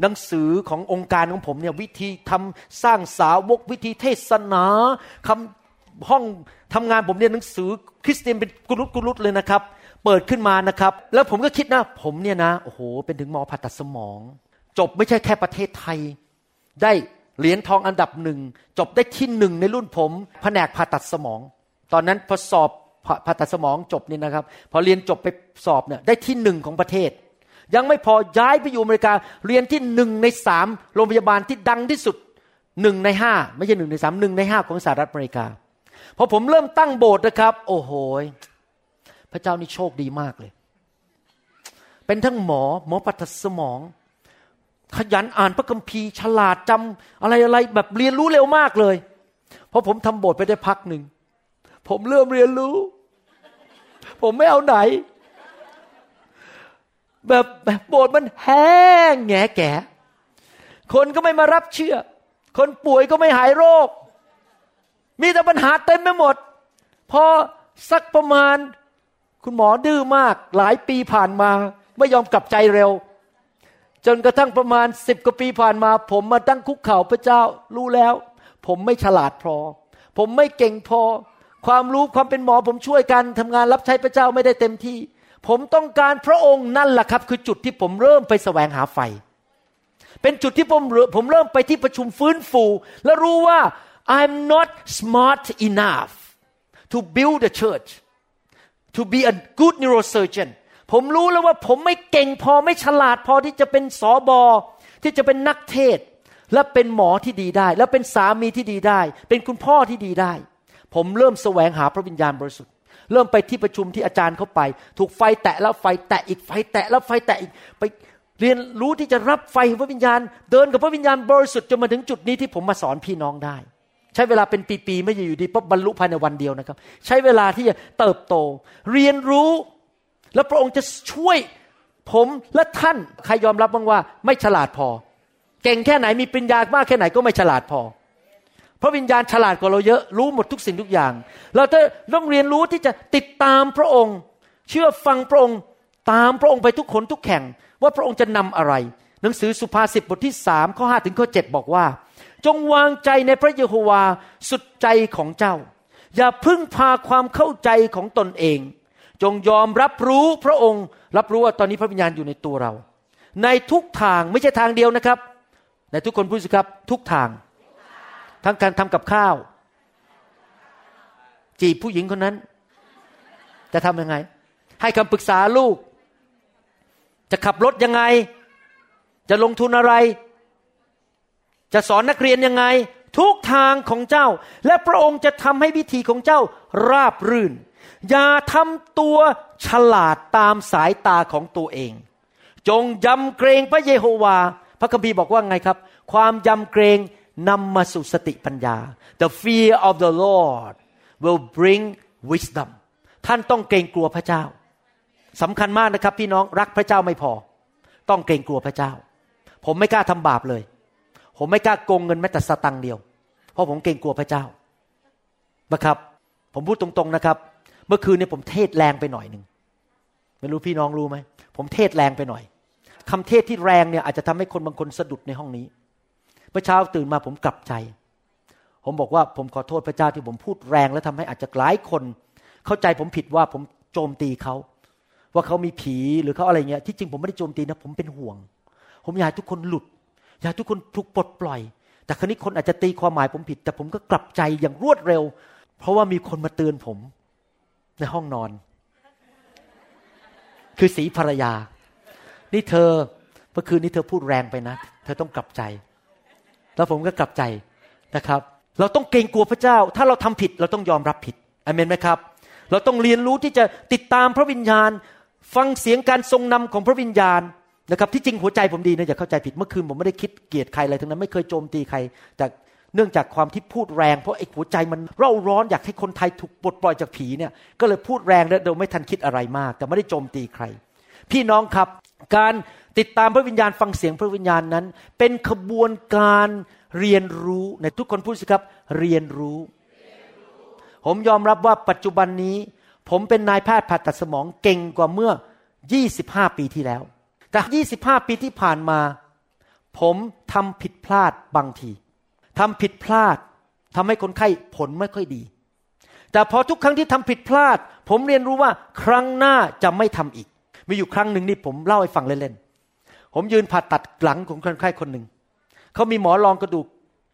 หนังสือขององค์การของผมเนี่ยวิธีทำสร้างสาวกวิธีเทศนาคำห้องทำงานผมเรียนหนังสือคริสเตียนเป็นกุลุตกุลุตเลยนะครับ เปิดขึ้นมานะครับ แล้วผมก็คิดนะ ผมเนี่ยนะโอ้โหเป็นถึงหมอผ่าตัดสมอง จบไม่ใช่แค่ประเทศไทย ได้ เหรียญทองอันดับหนึ่งจบได้ที่หนึ่งในรุ่นผมแผนกผ่าตัดสมอง ตอนนั้นพอสอบผ่าตัดสมองจบนี่นะครับ พอเรียนจบไปสอบเนี่ยได้ที่หนึ่งของประเทศ ยังไม่พอย้ายไปอยู่อเมริกาเรียนที่หนึ่งในสามโรงพยาบาลที่ดังที่สุดหนึ่งในห้าไม่ใช่หนึ่งในสามหนึ่งในห้าของสหรัฐอเมริกาพอผมเริ่มตั้งโบสถ์นะครับ โอ้โหพระเจ้านี่โชคดีมากเลย เป็นทั้งหมอหมอผ่าตัดสมอง ขยันอ่านพระคัมภีร์ฉลาดจำอะไรอะไรแบบเรียนรู้เร็วมากเลย เพราะผมทำโบสถ์ไปได้พักหนึ่ง ผมเริ่มเรียนรู้ ผมไม่เอาไหน แบบแบบโบสถ์มันแห้งแง่แก่ คนก็ไม่มารับเชื่อ คนป่วยก็ไม่หายโรค มีแต่ปัญหาเต็มไปหมด พอสักประมาณ คุณหมอดื้อมาก หลายปีผ่านมา ไม่ยอมกลับใจเร็ว จนกระทั่งประมาณสิบกว่าปีผ่านมา ผมมาตั้งคุกเข่าพระเจ้ารู้แล้ว ผมไม่ฉลาดพอ ผมไม่เก่งพอ ความรู้ความเป็นหมอผมช่วยกันทำงานรับใช้พระเจ้าไม่ได้เต็มที่ ผมต้องการพระองค์นั่นแหละครับ คือจุดที่ผมเริ่มไปแสวงหาไฟ เป็นจุดที่ผมผมเริ่มไปที่ประชุมฟื้นฟู และรู้ว่า I'm not smart enough to build a church to be a good neurosurgeon ผมรู้แล้วว่าผมไม่เก่งพอไม่ฉลาดพอที่จะเป็นสอบอที่จะเป็นนักเทศ และเป็นหมอที่ดีได้ และเป็นสามีที่ดีได้ เป็นคุณพ่อที่ดีได้ ผมเริ่มแสวงหาพระวิญญาณบริสุทธิ์เริ่มไปที่ประชุมที่อาจารย์เข้าไป ถูกไฟแตะแล้วไฟแตะอีกไฟแตะแล้วไฟแตะอีกไปเรียนรู้ที่จะรับไฟพระวิญญาณ เดินกับพระวิญญาณบริสุทธิ์จนมาถึงจุดนี้ที่ผมมาสอนพี่น้องได้ ใช้เวลาเป็นปีๆไม่อยู่ดีปุ๊บบรรลุภายในวันเดียวนะครับ ใช้เวลาที่จะเติบโต เรียนรู้ แล้วพระองค์จะช่วยผมและท่านใครยอมรับบ้างว่า ไม่ฉลาดพอ เก่งแค่ไหนมีปัญญามากแค่ไหนก็ไม่ฉลาดพอเพราะวิญญาณฉลาดกว่าเราเยอะรู้หมดทุกสิ่งทุกอย่าง เราจะต้องเรียนรู้ที่จะติดตามพระองค์ เชื่อฟังพระองค์ตามพระองค์ไปทุกคนทุกแข่ง ว่าพระองค์จะนำอะไร หนังสือสุภาษิตบทที่สามข้อห้าถึงข้อเจ็ดบอกว่า จงวางใจในพระเยโฮวาสุดใจของเจ้า อย่าพึ่งพาความเข้าใจของตนเอง จงยอมรับรู้พระองค์ รับรู้ว่าตอนนี้พระวิญญาณอยู่ในตัวเรา ในทุกทางไม่ใช่ทางเดียวนะครับในทุกคนพูดสิครับทุกทาง ทั้งการทำกับข้าว จีบผู้หญิงคนนั้น จะทำยังไง ให้คำปรึกษาลูก จะขับรถยังไง จะลงทุนอะไร จะสอนนักเรียนยังไง ทุกทางของเจ้า และพระองค์จะทำให้วิธีของเจ้าราบรื่น อย่าทำตัวฉลาดตามสายตาของตัวเอง จงยำเกรงพระเยโฮวา พระคัมภีร์บอกว่าไงครับ ความยำเกรงนำมาสู่สติปัญญา the fear of the Lord will bring wisdom ท่านต้องเกรงกลัวพระเจ้าสำคัญมากนะครับ พี่น้องรักพระเจ้าไม่พอ ต้องเกรงกลัวพระเจ้า ผมไม่กล้าทำบาปเลย ผมไม่กล้าโกงเงินแม้แต่สตังค์เดียว เพราะผมเกรงกลัวพระเจ้านะครับ ผมพูดตรงๆนะครับ เมื่อคืนนี้ผมเทศแรงไปหน่อยหนึ่งไม่รู้พี่น้องรู้ไหมผมเทศแรงไปหน่อยคำเทศที่แรงเนี่ยอาจจะทำให้คนบางคนสะดุดในห้องนี้ เมื่อเช้าตื่นมาผมกลับใจ ผมบอกว่าผมขอโทษพระเจ้าที่ผมพูดแรง แล้วทำให้อาจจะหลายคน เข้าใจผมผิดว่าผมโจมตีเขาว่าเขามีผีหรือเขาอะไรเงี้ยที่จริงผมไม่ได้โจมตีนะผมเป็นห่วง ผมอยากทุกคนหลุด อยากทุกคนถูกปลดปล่อย แต่ครั้นี้คนอาจจะตีความหมายผมผิด แต่ผมก็กลับใจอย่างรวดเร็ว เพราะว่ามีคนมาเตือนผม ในห้องนอน คือสีภรรยา นี่เธอเมื่อคืนนี้เธอพูดแรงไปนะ เธอต้องกลับใจ แล้วผมก็กลับใจนะครับ เราต้องเกรงกลัวพระเจ้า ถ้าเราทำผิดเราต้องยอมรับผิดอเมนไหมครับ เราต้องเรียนรู้ที่จะติดตามพระวิญญาณ ฟังเสียงการทรงนำของพระวิญญาณนะครับที่จริงหัวใจผมดีนะอย่าเข้าใจผิดเมื่อคืนผมไม่ได้คิดเกลียดใครอะไรทั้งนั้นไม่เคยโจมตีใครแต่ เนื่องจากความที่พูดแรงเพราะไอ้หัวใจมันเร่าร้อนอยากให้คนไทยถูกปลดปล่อยจากผีเนี่ยก็เลยพูดแรงแล้วโดยไม่ทันคิดอะไรมาก แต่ไม่ได้โจมตีใคร พี่น้องครับการติดตามพระวิญญาณฟังเสียงพระวิญญาณนั้น เป็นขบวนการเรียนรู้ในทุกคนพูดสิครับเรียนรู้ ผมยอมรับว่าปัจจุบันนี้ ผมเป็นนายแพทย์ผ่าตัดสมองเก่งกว่าเมื่อ 25 ปีที่แล้ว แต่ 25 ปีที่ผ่านมา ผมทำผิดพลาดบางที ทำผิดพลาดทำให้คนไข้ผลไม่ค่อยดี แต่พอทุกครั้งที่ทำผิดพลาด ผมเรียนรู้ว่าครั้งหน้าจะไม่ทำอีก มีอยู่ครั้งหนึ่งนี่ผมเล่าให้ฟังเล่นๆ ผมยืนผ่าตัดหลังของคนไข้คนหนึ่ง เขามีหมอรองกระดูก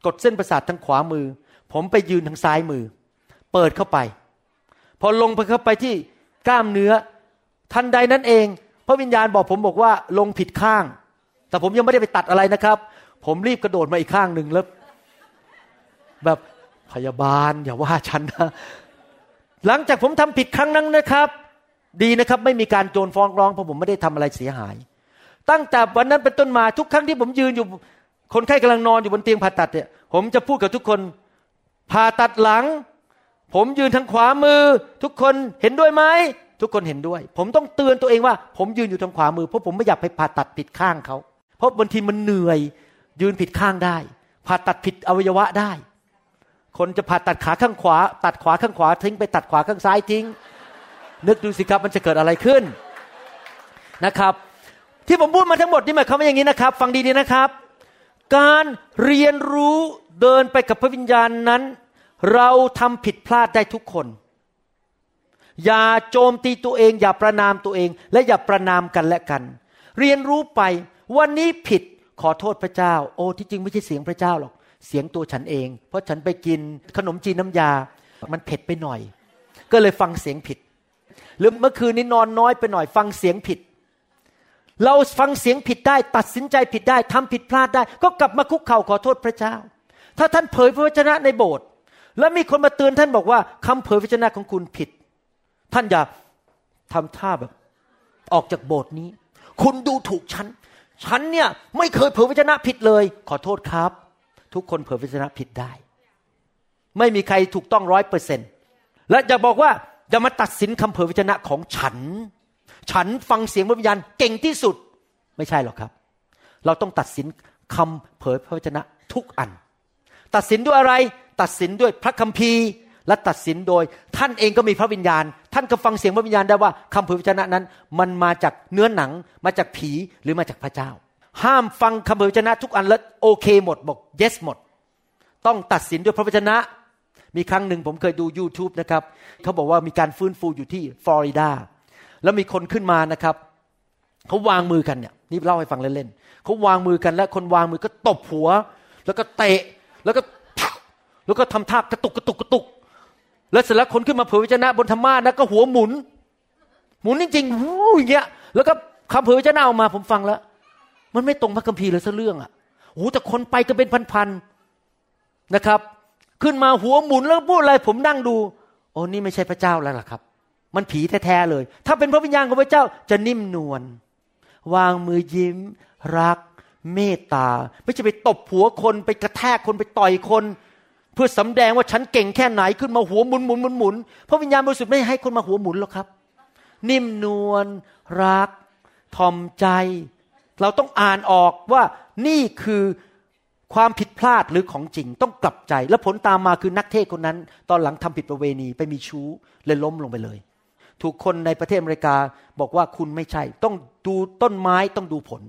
กดเส้นประสาททางขวามือ ผมไปยืนทางซ้ายมือ เปิดเข้าไป พอลงไปเข้าไปที่กล้ามเนื้อ ทันใดนั้นเอง พระวิญญาณบอกผมบอกว่าลงผิดข้าง แต่ผมยังไม่ได้ไปตัดอะไรนะครับ ผมรีบกระโดดมาอีกข้างหนึ่งแล้ว แบบพยาบาลอย่าว่าฉันนะหลังจากผมทำผิดครั้งนั้นนะครับ ดีนะครับ ไม่มีการโจรฟ้องร้องเพราะผมไม่ได้ทำอะไรเสียหาย ตั้งแต่วันนั้นเป็นต้นมาทุกครั้งที่ผมยืนอยู่ คนไข้กำลังนอนอยู่บนเตียงผ่าตัดเนี่ย ผมจะพูดกับทุกคนผ่าตัดหลัง ผมยืนทางขวามือ ทุกคนเห็นด้วยไหมทุกคนเห็นด้วย ผมต้องเตือนตัวเองว่า ผมยืนอยู่ทางขวามือเพราะผมไม่อยากไปผ่าตัดผิดข้างเขาเพราะบางทีมันเหนื่อย ยืนผิดข้างได้ ผ่าตัดผิดอวัยวะได้ คนจะผ่าตัดขาข้างขวา ตัดขวาข้างขวาทิ้งไปตัดขวาข้างซ้ายทิ้ง นึกดูสิครับมันจะเกิดอะไรขึ้นนะครับ ที่ผมพูดมาทั้งหมดนี่หมายความว่าอย่างนี้นะครับ ฟังดีๆนะครับ การเรียนรู้เดินไปกับพระวิญญาณนั้น เราทำผิดพลาดได้ทุกคน อย่าโจมตีตัวเอง อย่าประนามตัวเอง และอย่าประนามกันและกัน เรียนรู้ไปวันนี้ผิดขอโทษพระเจ้า โอ้ที่จริงไม่ใช่เสียงพระเจ้าหรอก เสียงตัวฉันเอง เพราะฉันไปกินขนมจีนน้ำยา มันเผ็ดไปหน่อย ก็เลยฟังเสียงผิด หรือเมื่อคืนนี้นอนน้อยไปหน่อย ฟังเสียงผิด เราฟังเสียงผิดได้ ตัดสินใจผิดได้ทำผิดพลาดได้ ก็กลับมาคุกเข่าขอโทษพระเจ้า ถ้าท่านเผยพระวจนะในโบสถ์แล้วมีคนมาเตือนท่านบอกว่าคำเผยพระวจนะของคุณผิด ท่านอย่าทำท่าแบบ ออกจากโบสถ์นี้ คุณดูถูกฉันฉันเนี่ยไม่เคยเผยพระวจนะผิดเลย ขอโทษครับ ทุกคนเผยพระชนะผิดได้ ไม่มีใครถูกต้องร้อยเปอร์เซ็นและจะบอกว่าอย่ามาตัดสินคำเผยพระชนะของฉัน ฉันฟังเสียงพระวิญญาณเก่งที่สุด ไม่ใช่หรอกครับ เราต้องตัดสินคำเผยพระวจนะทุกอัน ตัดสินด้วยอะไร ตัดสินด้วยพระคัมภีร์และตัดสินโดย ท่านเองก็มีพระวิญญาณ ท่านก็ฟังเสียงพระวิญญาณได้ว่าคำเผยพระวจนะนั้น มันมาจากเนื้อหนังมาจากผีหรือมาจากพระเจ้า ห้ามฟังคำพระวจนะทุกอันแล้วโอเคหมดบอก yes หมด ต้องตัดสินด้วยพระวจนะ มีครั้งหนึ่งผมเคยดู YouTube นะครับเขาบอกว่ามีการฟื้นฟูอยู่ที่ฟลอริดาแล้วมีคนขึ้นมานะครับเขาวางมือกันเนี่ยนี่เล่าให้ฟังเล่นๆเขาวางมือกันแล้วคนวางมือก็ตบหัว แล้วก็เตะแล้วก็แล้วก็ทำท่ากระตุกกระตุกกระตุก แล้วเสร็จแล้วคนขึ้นมาเผยพระชนะบนธรรมานะก็หัวหมุน หมุนจริงๆอย่างเงี้ยแล้วก็คำเผยพระชนะออกมาผมฟังแล้ว มันไม่ตรงพระคัมภีร์เลยสักเรื่องอะโอ้แต่คนไปก็เป็นพันๆนะครับ ขึ้นมาหัวหมุนแล้วพูดอะไรผมนั่งดู โอ้นี่ไม่ใช่พระเจ้าแล้วล่ะครับ มันผีแท้ๆเลย ถ้าเป็นพระวิญญาณของพระเจ้าจะนิ่มนวลวางมือยิ้ม รัก เมตตา ไม่ใช่ไปตบหัวคนไปกระแทกคนไปต่อยคน เพื่อสำแดงว่าฉันเก่งแค่ไหนขึ้นมาหัวหมุนหมุนหมุนหมุนพระวิญญาณบริสุทธิ์ไม่ให้คนมาหัวหมุนหรอกครับ นิ่มนวลรักทอมใจ เราต้องอ่านออกว่านี่คือความผิดพลาดหรือของจริงต้องกลับใจ แล้วผลตามมาคือนักเทศคนนั้น ตอนหลังทำผิดประเวณีไปมีชู้เลยล้มลงไปเลย ถูกคนในประเทศอเมริกาบอกว่าคุณไม่ใช่ ต้องดูต้นไม้ต้องดูผล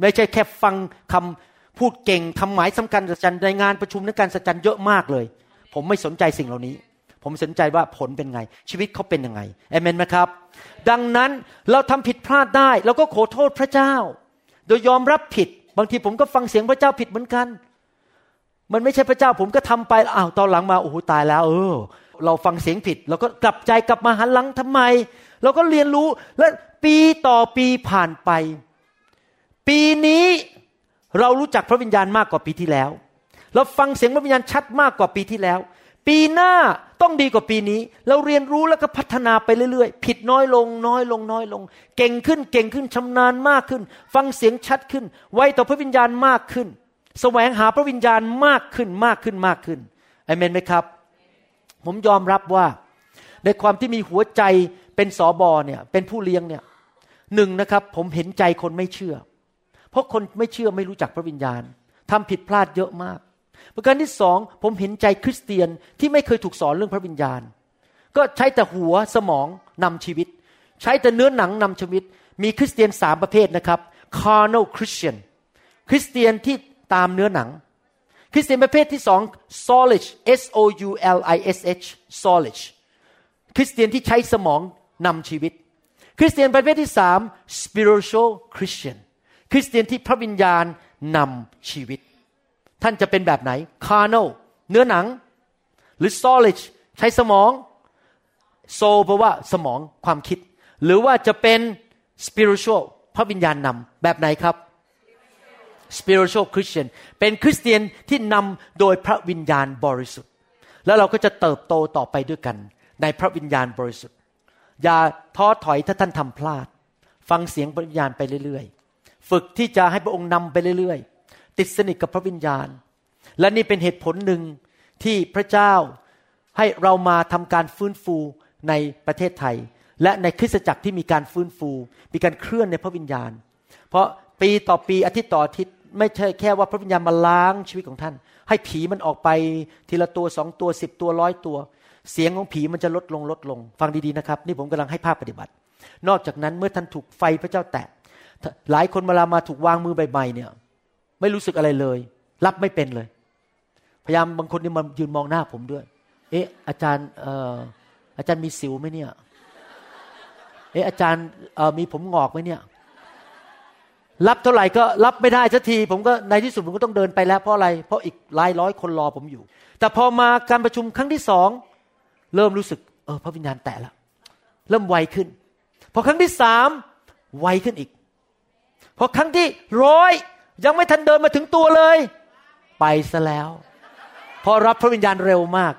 ไม่ใช่แค่ฟังคำพูดเก่งทำหมายสำคัญสัจจันในงานประชุมในการสัจจันเยอะมากเลย ผมไม่สนใจสิ่งเหล่านี้ ผมสนใจว่าผลเป็นไง ชีวิตเขาเป็นยังไงเอเมนไหมครับ ดังนั้นเราทำผิดพลาดได้เราก็ขอโทษพระเจ้า โดยยอมรับผิด บางทีผมก็ฟังเสียงพระเจ้าผิดเหมือนกัน มันไม่ใช่พระเจ้าผมก็ทำไปอ้าวตอนหลังมาโอ้โหตายแล้ว เออ เราฟังเสียงผิด เราก็กลับใจกลับมาหันหลังทำไม เราก็เรียนรู้และปีต่อปีผ่านไป ปีนี้เรารู้จักพระวิญญาณมากกว่าปีที่แล้ว เราฟังเสียงพระวิญญาณชัดมากกว่าปีที่แล้ว ปีหน้าต้องดีกว่าปีนี้ เราเรียนรู้แล้วก็พัฒนาไปเรื่อยๆ ผิดน้อยลง น้อยลงน้อยลง เก่งขึ้นเก่งขึ้นชำนาญมากขึ้น ฟังเสียงชัดขึ้น ไวต่อพระวิญญาณมากขึ้น แสวงหาพระวิญญาณมากขึ้นมากขึ้นมากขึ้นอเมนไหมครับ ผมยอมรับว่า ในความที่มีหัวใจเป็นสอบอเนี่ยเป็นผู้เลี้ยงเนี่ยหนึ่งนะครับ ผมเห็นใจคนไม่เชื่อ เพราะคนไม่เชื่อไม่รู้จักพระวิญญาณทำผิดพลาดเยอะมาก ประการที่สองผมเห็นใจคริสเตียนที่ไม่เคยถูกสอนเรื่องพระวิญญาณ ก็ใช้แต่หัวสมองนำชีวิต ใช้แต่เนื้อหนังนำชีวิต มีคริสเตียนสามประเภทนะครับ carnal Christian คริสเตียนที่ตามเนื้อหนัง คริสเตียนประเภทที่สอง solish S O U L I S H solish คริสเตียนที่ใช้สมองนำชีวิต คริสเตียนประเภทที่สาม spiritual Christian คริสเตียนที่พระวิญญาณนำชีวิต ท่านจะเป็นแบบไหน carnal เนื้อหนัง หรือ solish ใช้สมอง soul แปลว่าสมองความคิด หรือว่าจะเป็น spiritual พระวิญญาณนำแบบไหนครับ spiritual Christian เป็นคริสเตียนที่นำโดยพระวิญญาณบริสุทธิ์ แล้วเราก็จะเติบโตต่อไปด้วยกัน ในพระวิญญาณบริสุทธิ์ อย่าท้อถอยถ้าท่านทำพลาด ฟังเสียงพระวิญญาณไปเรื่อยๆ ฝึกที่จะให้พระองค์นำไปเรื่อยๆ ติดสนิทกับพระวิญญาณ และนี่เป็นเหตุผลหนึ่งที่พระเจ้าให้เรามาทำการฟื้นฟูในประเทศไทย และในคริสตจักรที่มีการฟื้นฟู มีการเคลื่อนในพระวิญญาณ เพราะปีต่อปีอาทิตย์ต่ออาทิตย์ไม่ใช่แค่ว่าพระวิญญาณมาล้างชีวิตของท่าน ให้ผีมันออกไปทีละตัวสองตัวสิบตัวร้อยตัว เสียงของผีมันจะลดลงลดลง ฟังดีๆนะครับ นี่ผมกำลังให้ภาพปฏิบัติ นอกจากนั้นเมื่อท่านถูกไฟพระเจ้าแตะหลายคนเวลามาถูกวางมือใบๆเนี่ย ไม่รู้สึกอะไรเลย รับไม่เป็นเลย พยายามบางคนนี่มายืนมองหน้าผมด้วย เอ๊ะ อาจารย์เอ่ออาจารย์มีสิวไหมเนี่ย เอ๊ะอาจารย์มีผมงอกไหมเนี่ย รับเท่าไหร่ก็รับไม่ได้สักที ผมก็ในที่สุดผมก็ต้องเดินไปแล้วเพราะอะไร เพราะอีกหลายร้อยคนรอผมอยู่ แต่พอมาการประชุมครั้งที่สองเริ่มรู้สึก เออพระวิญญาณแตะแล้วเริ่มไวขึ้น พอครั้งที่สามไวขึ้นอีก พอครั้งที่ร้อย ยังไม่ทันเดินมาถึงตัวเลย ไปซะแล้ว พอรับพระวิญญาณเร็วมาก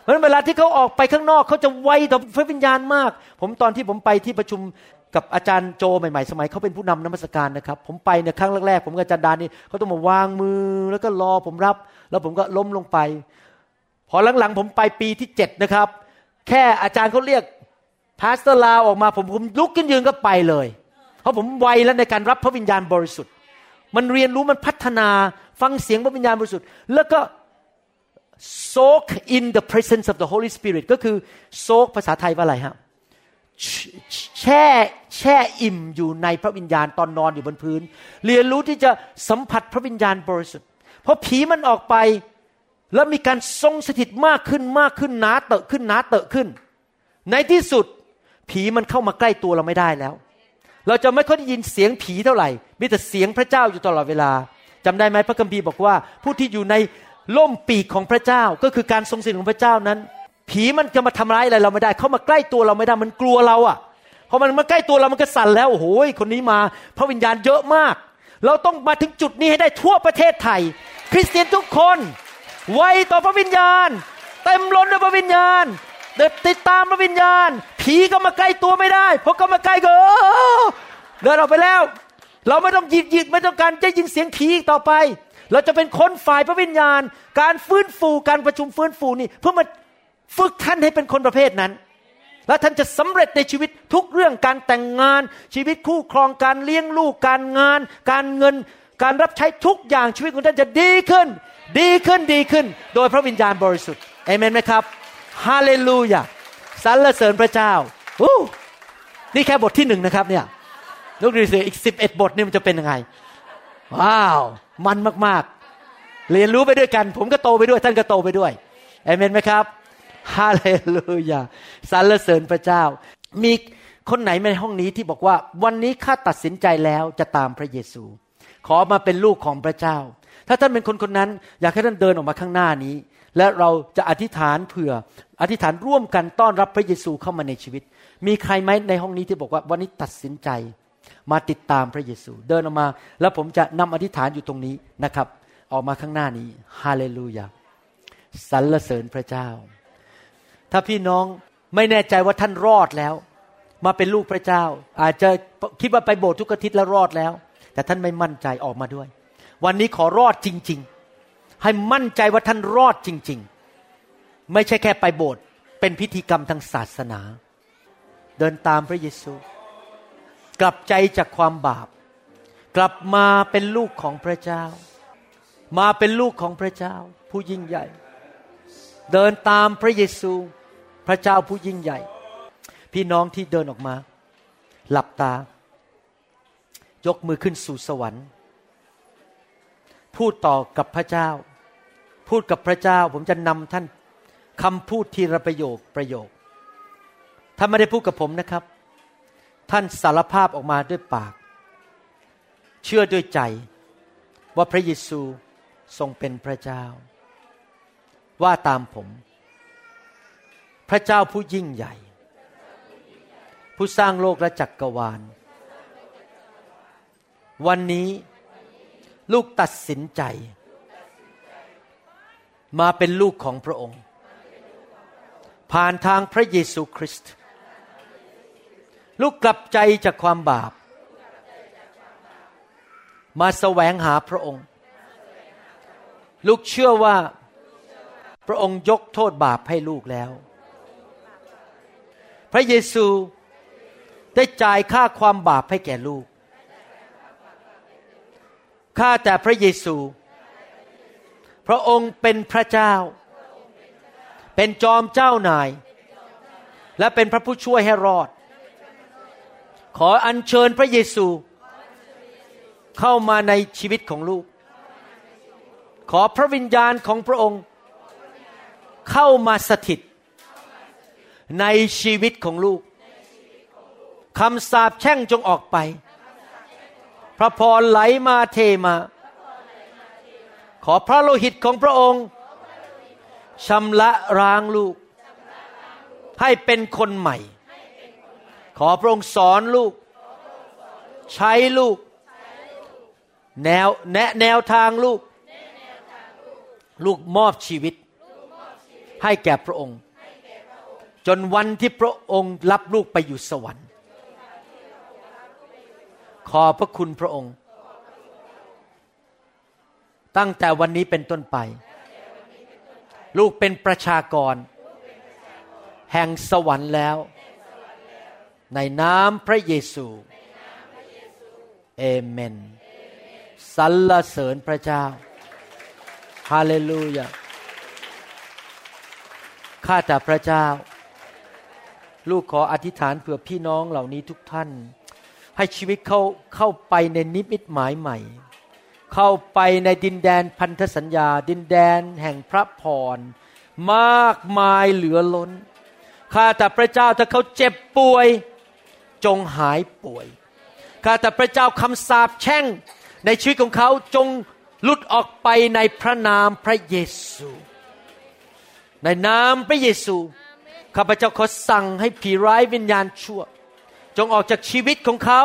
เพราะเวลาที่เขาออกไปข้างนอกเขาจะไวต่อพระวิญญาณมาก ผมตอนที่ผมไปที่ประชุมกับอาจารย์โจใหม่ๆ สมัยเขาเป็นผู้นำนมัสการนะครับ ผมไปเนี่ยครั้งแรกๆผมกับอาจารย์ดานี่เขาต้องมาวางมือแล้วก็รอผมรับ แล้วผมก็ล้มลงไปพพอหลังๆผมไปปีที่เจ็ดนะครับ แค่อาจารย์เขาเรียกpastor ลาออกมาผมผมลุกขึ้นยืนก็ไปเลย เพราะผมไวแล้วในการรับพระวิญญาณบริสุทธิ์ มันเรียนรู้มันพัฒนาฟังเสียงพระวิญญาณบริสุทธิ์แล้วก็ soak in the presence of the Holy Spirit ก็คือ soak ภาษาไทยว่าอะไรฮะแช่แช่อิ่มอยู่ในพระวิญญาณตอนนอนอยู่บนพื้น เรียนรู้ที่จะสัมผัสพระวิญญาณบริสุทธิ์พอผีมันออกไปแล้วมีการทรงสถิตมากขึ้นมากขึ้นหนาเตอะขึ้นหนาเตอะขึ้น ในที่สุด ผีมันเข้ามาใกล้ตัวเราไม่ได้แล้ว เราจะไม่ค่อยได้ยินเสียงผีเท่าไหร่ มีแต่เสียงพระเจ้าอยู่ตลอดเวลาจำได้ไหมพระคัมภีร์บอกว่า ผู้ที่อยู่ในล่มปีกของพระเจ้า ก็คือการทรงสถิตของพระเจ้านั้น ผีมันจะมาทำร้ายอะไรเราไม่ได้ เข้ามาใกล้ตัวเราไม่ได้ มันกลัวเราอะ่ะพอมันมาใกล้ตัวเรามันก็สั่นแล้ว โอ้โหคนนี้มา พระวิญญาณเยอะมาก เราต้องมาถึงจุดนี้ให้ได้ทั่วประเทศไทย คริสเตียนทุกคน ไวต่อพระวิญญาณ เต็มล้นด้วยพระวิญญาณ เดินติดตามพระวิญญาณ ผีก็มาใกล้ตัวไม่ได้เพราะก็มาใกล้ก็เดินออกไปแล้ว เราไม่ต้องหยิบหยิบไม่ต้องการจะยินเสียงผีอีกต่อไป เราจะเป็นคนฝ่ายพระวิญญาณ การฟื้นฟูการประชุมฟื้นฟูนี่เพื่อมาฝึกท่านให้เป็นคนประเภทนั้น แล้วท่านจะสำเร็จในชีวิตทุกเรื่องการแต่งงาน ชีวิตคู่ครองการเลี้ยงลูกการงาน การเงินการรับใช้ทุกอย่างชีวิตของท่านจะดีขึ้น ดีขึ้นดีขึ้น โดยพระวิญญาณบริสุทธิ์เอเมนไหมครับ ฮาเลลูยาสรรเสริญพระเจ้าอู้นี่แค่บทที่หนึ่งนะครับเนี่ยลูกดูสิอีกสิบเอ็ดบทนี่มันจะเป็นยังไง ว้าว มันมากๆ เรียนรู้ไปด้วยกัน ผมก็โตไปด้วยท่านก็โตไปด้วยเอเมนไหมครับฮาเลลูยาสรรเสริญพระเจ้า มีคนไหนในห้องนี้ที่บอกว่า วันนี้ข้าตัดสินใจแล้วจะตามพระเยซู ขอมาเป็นลูกของพระเจ้า ถ้าท่านเป็นคนคนนั้น อยากให้ท่านเดินออกมาข้างหน้านี้ และเราจะอธิษฐานเผื่อ อธิษฐานร่วมกันต้อนรับพระเยซูเข้ามาในชีวิต มีใครไหมในห้องนี้ที่บอกว่าวันนี้ตัดสินใจ มาติดตามพระเยซู เดินออกมา แล้วผมจะนำอธิษฐานอยู่ตรงนี้นะครับ ออกมาข้างหน้านี้ฮาเลลูยาสรรเสริญพระเจ้า ถ้าพี่น้องไม่แน่ใจว่าท่านรอดแล้ว มาเป็นลูกพระเจ้า อาจจะคิดว่าไปโบสถ์ทุกอาทิตย์แล้วรอดแล้ว แต่ท่านไม่มั่นใจออกมาด้วย วันนี้ขอรอดจริง ๆ ให้มั่นใจว่าท่านรอดจริง ๆ ไม่ใช่แค่ไปโบสถ์เป็นพิธีกรรมทางศาสนา เดินตามพระเยซู กลับใจจากความบาป กลับมาเป็นลูกของพระเจ้า มาเป็นลูกของพระเจ้า ผู้ยิ่งใหญ่ เดินตามพระเยซูพระเจ้าผู้ยิ่งใหญ่ พี่น้องที่เดินออกมา หลับตา ยกมือขึ้นสู่สวรรค์ พูดต่อกับพระเจ้า พูดกับพระเจ้าผมจะนำท่านคำพูดทีละประโยคประโยคท่านไม่ได้พูดกับผมนะครับ ท่านสารภาพออกมาด้วยปาก เชื่อด้วยใจ ว่าพระเยซูทรงเป็นพระเจ้า ว่าตามผม พระเจ้าผู้ยิ่งใหญ่ ผู้สร้างโลกและจักกรวาล วันนี้ลูกตัดสินใจ มาเป็นลูกของพระองค์ ผ่านทางพระเยซูคริสต์ลูกกลับใจจากความบาป มาแสวงหาพระองค์ ลูกเชื่อว่าพระองค์ยกโทษบาปให้ลูกแล้ว พระเยซูได้จ่ายค่าความบาปให้แก่ลูก ข้าแต่พระเยซู พระองค์เป็นพระเจ้า เป็นจอมเจ้านาย และเป็นพระผู้ช่วยให้รอด ขออัญเชิญพระเยซู เข้ามาในชีวิตของลูก ขอพระวิญญาณของพระองค์ เข้ามาสถิต ในชีวิตของลูกคำสาปแช่งจงออกไป พระพรไหลมาเทมา ขอพระโลหิตของพระองค์ชำระร้างลูก ให้เป็นคนใหม่ ขอพระองค์สอนลูก ใช้ลูก แนวแนะแนวทางลูก ลูกมอบชีวิต ให้แก่พระองค์ จนวันที่พระองค์รับลูกไปอยู่สวรรค์ ขอพระคุณพระองค์ ตั้งแต่วันนี้เป็นต้นไป ลูกเป็นประชากร แห่งสวรรค์แล้ว ในน้ำพระเยซูเอเมนสรรเสริญพระเจ้าฮาเลลูยาข้าแต่พระเจ้า ลูกขออธิษฐานเผื่อพี่น้องเหล่านี้ทุกท่าน ให้ชีวิตเขาเข้าไปในนิมิตหมายใหม่ เข้าไปในดินแดนพันธสัญญา ดินแดนแห่งพระพร มากมายเหลือล้น ข้าแต่พระเจ้าถ้าเขาเจ็บป่วย จงหายป่วย ข้าแต่พระเจ้าคำสาปแช่ง ในชีวิตของเขาจงหลุดออกไปในพระนามพระเยซู ในนามพระเยซู ข้าพเจ้าขอสั่งให้ผีร้ายวิญญาณชั่ว จงออกจากชีวิตของเขา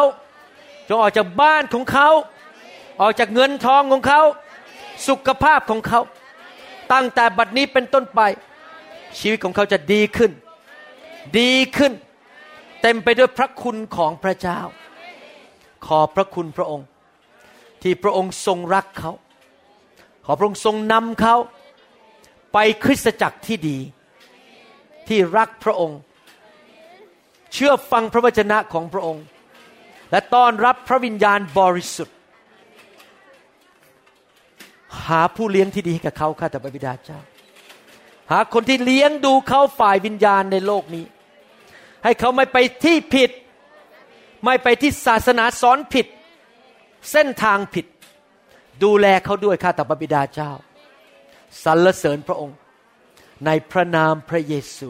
จงออกจากบ้านของเขา ออกจากเงินทองของเขา สุขภาพของเขา ตั้งแต่บัดนี้เป็นต้นไป ชีวิตของเขาจะดีขึ้น ดีขึ้น เต็มไปด้วยพระคุณของพระเจ้า ขอพระคุณพระองค์ ที่พระองค์ทรงรักเขา ขอพระองค์ทรงนำเขา ไปคริสตจักรที่ดี ที่รักพระองค์ เชื่อฟังพระวจนะของพระองค์ และต้อนรับพระวิญญาณบริสุทธิ หาผู้เลี้ยงที่ดีให้กับเขาข้าแต่พระบิดาเจ้า หาคนที่เลี้ยงดูเขาฝ่ายวิญญาณในโลกนี้ ให้เขาไม่ไปที่ผิด ไม่ไปที่ศาสนาสอนผิด เส้นทางผิด ดูแลเขาด้วยข้าแต่พระบิดาเจ้าสรรเสริญพระองค์ ในพระนามพระเยซู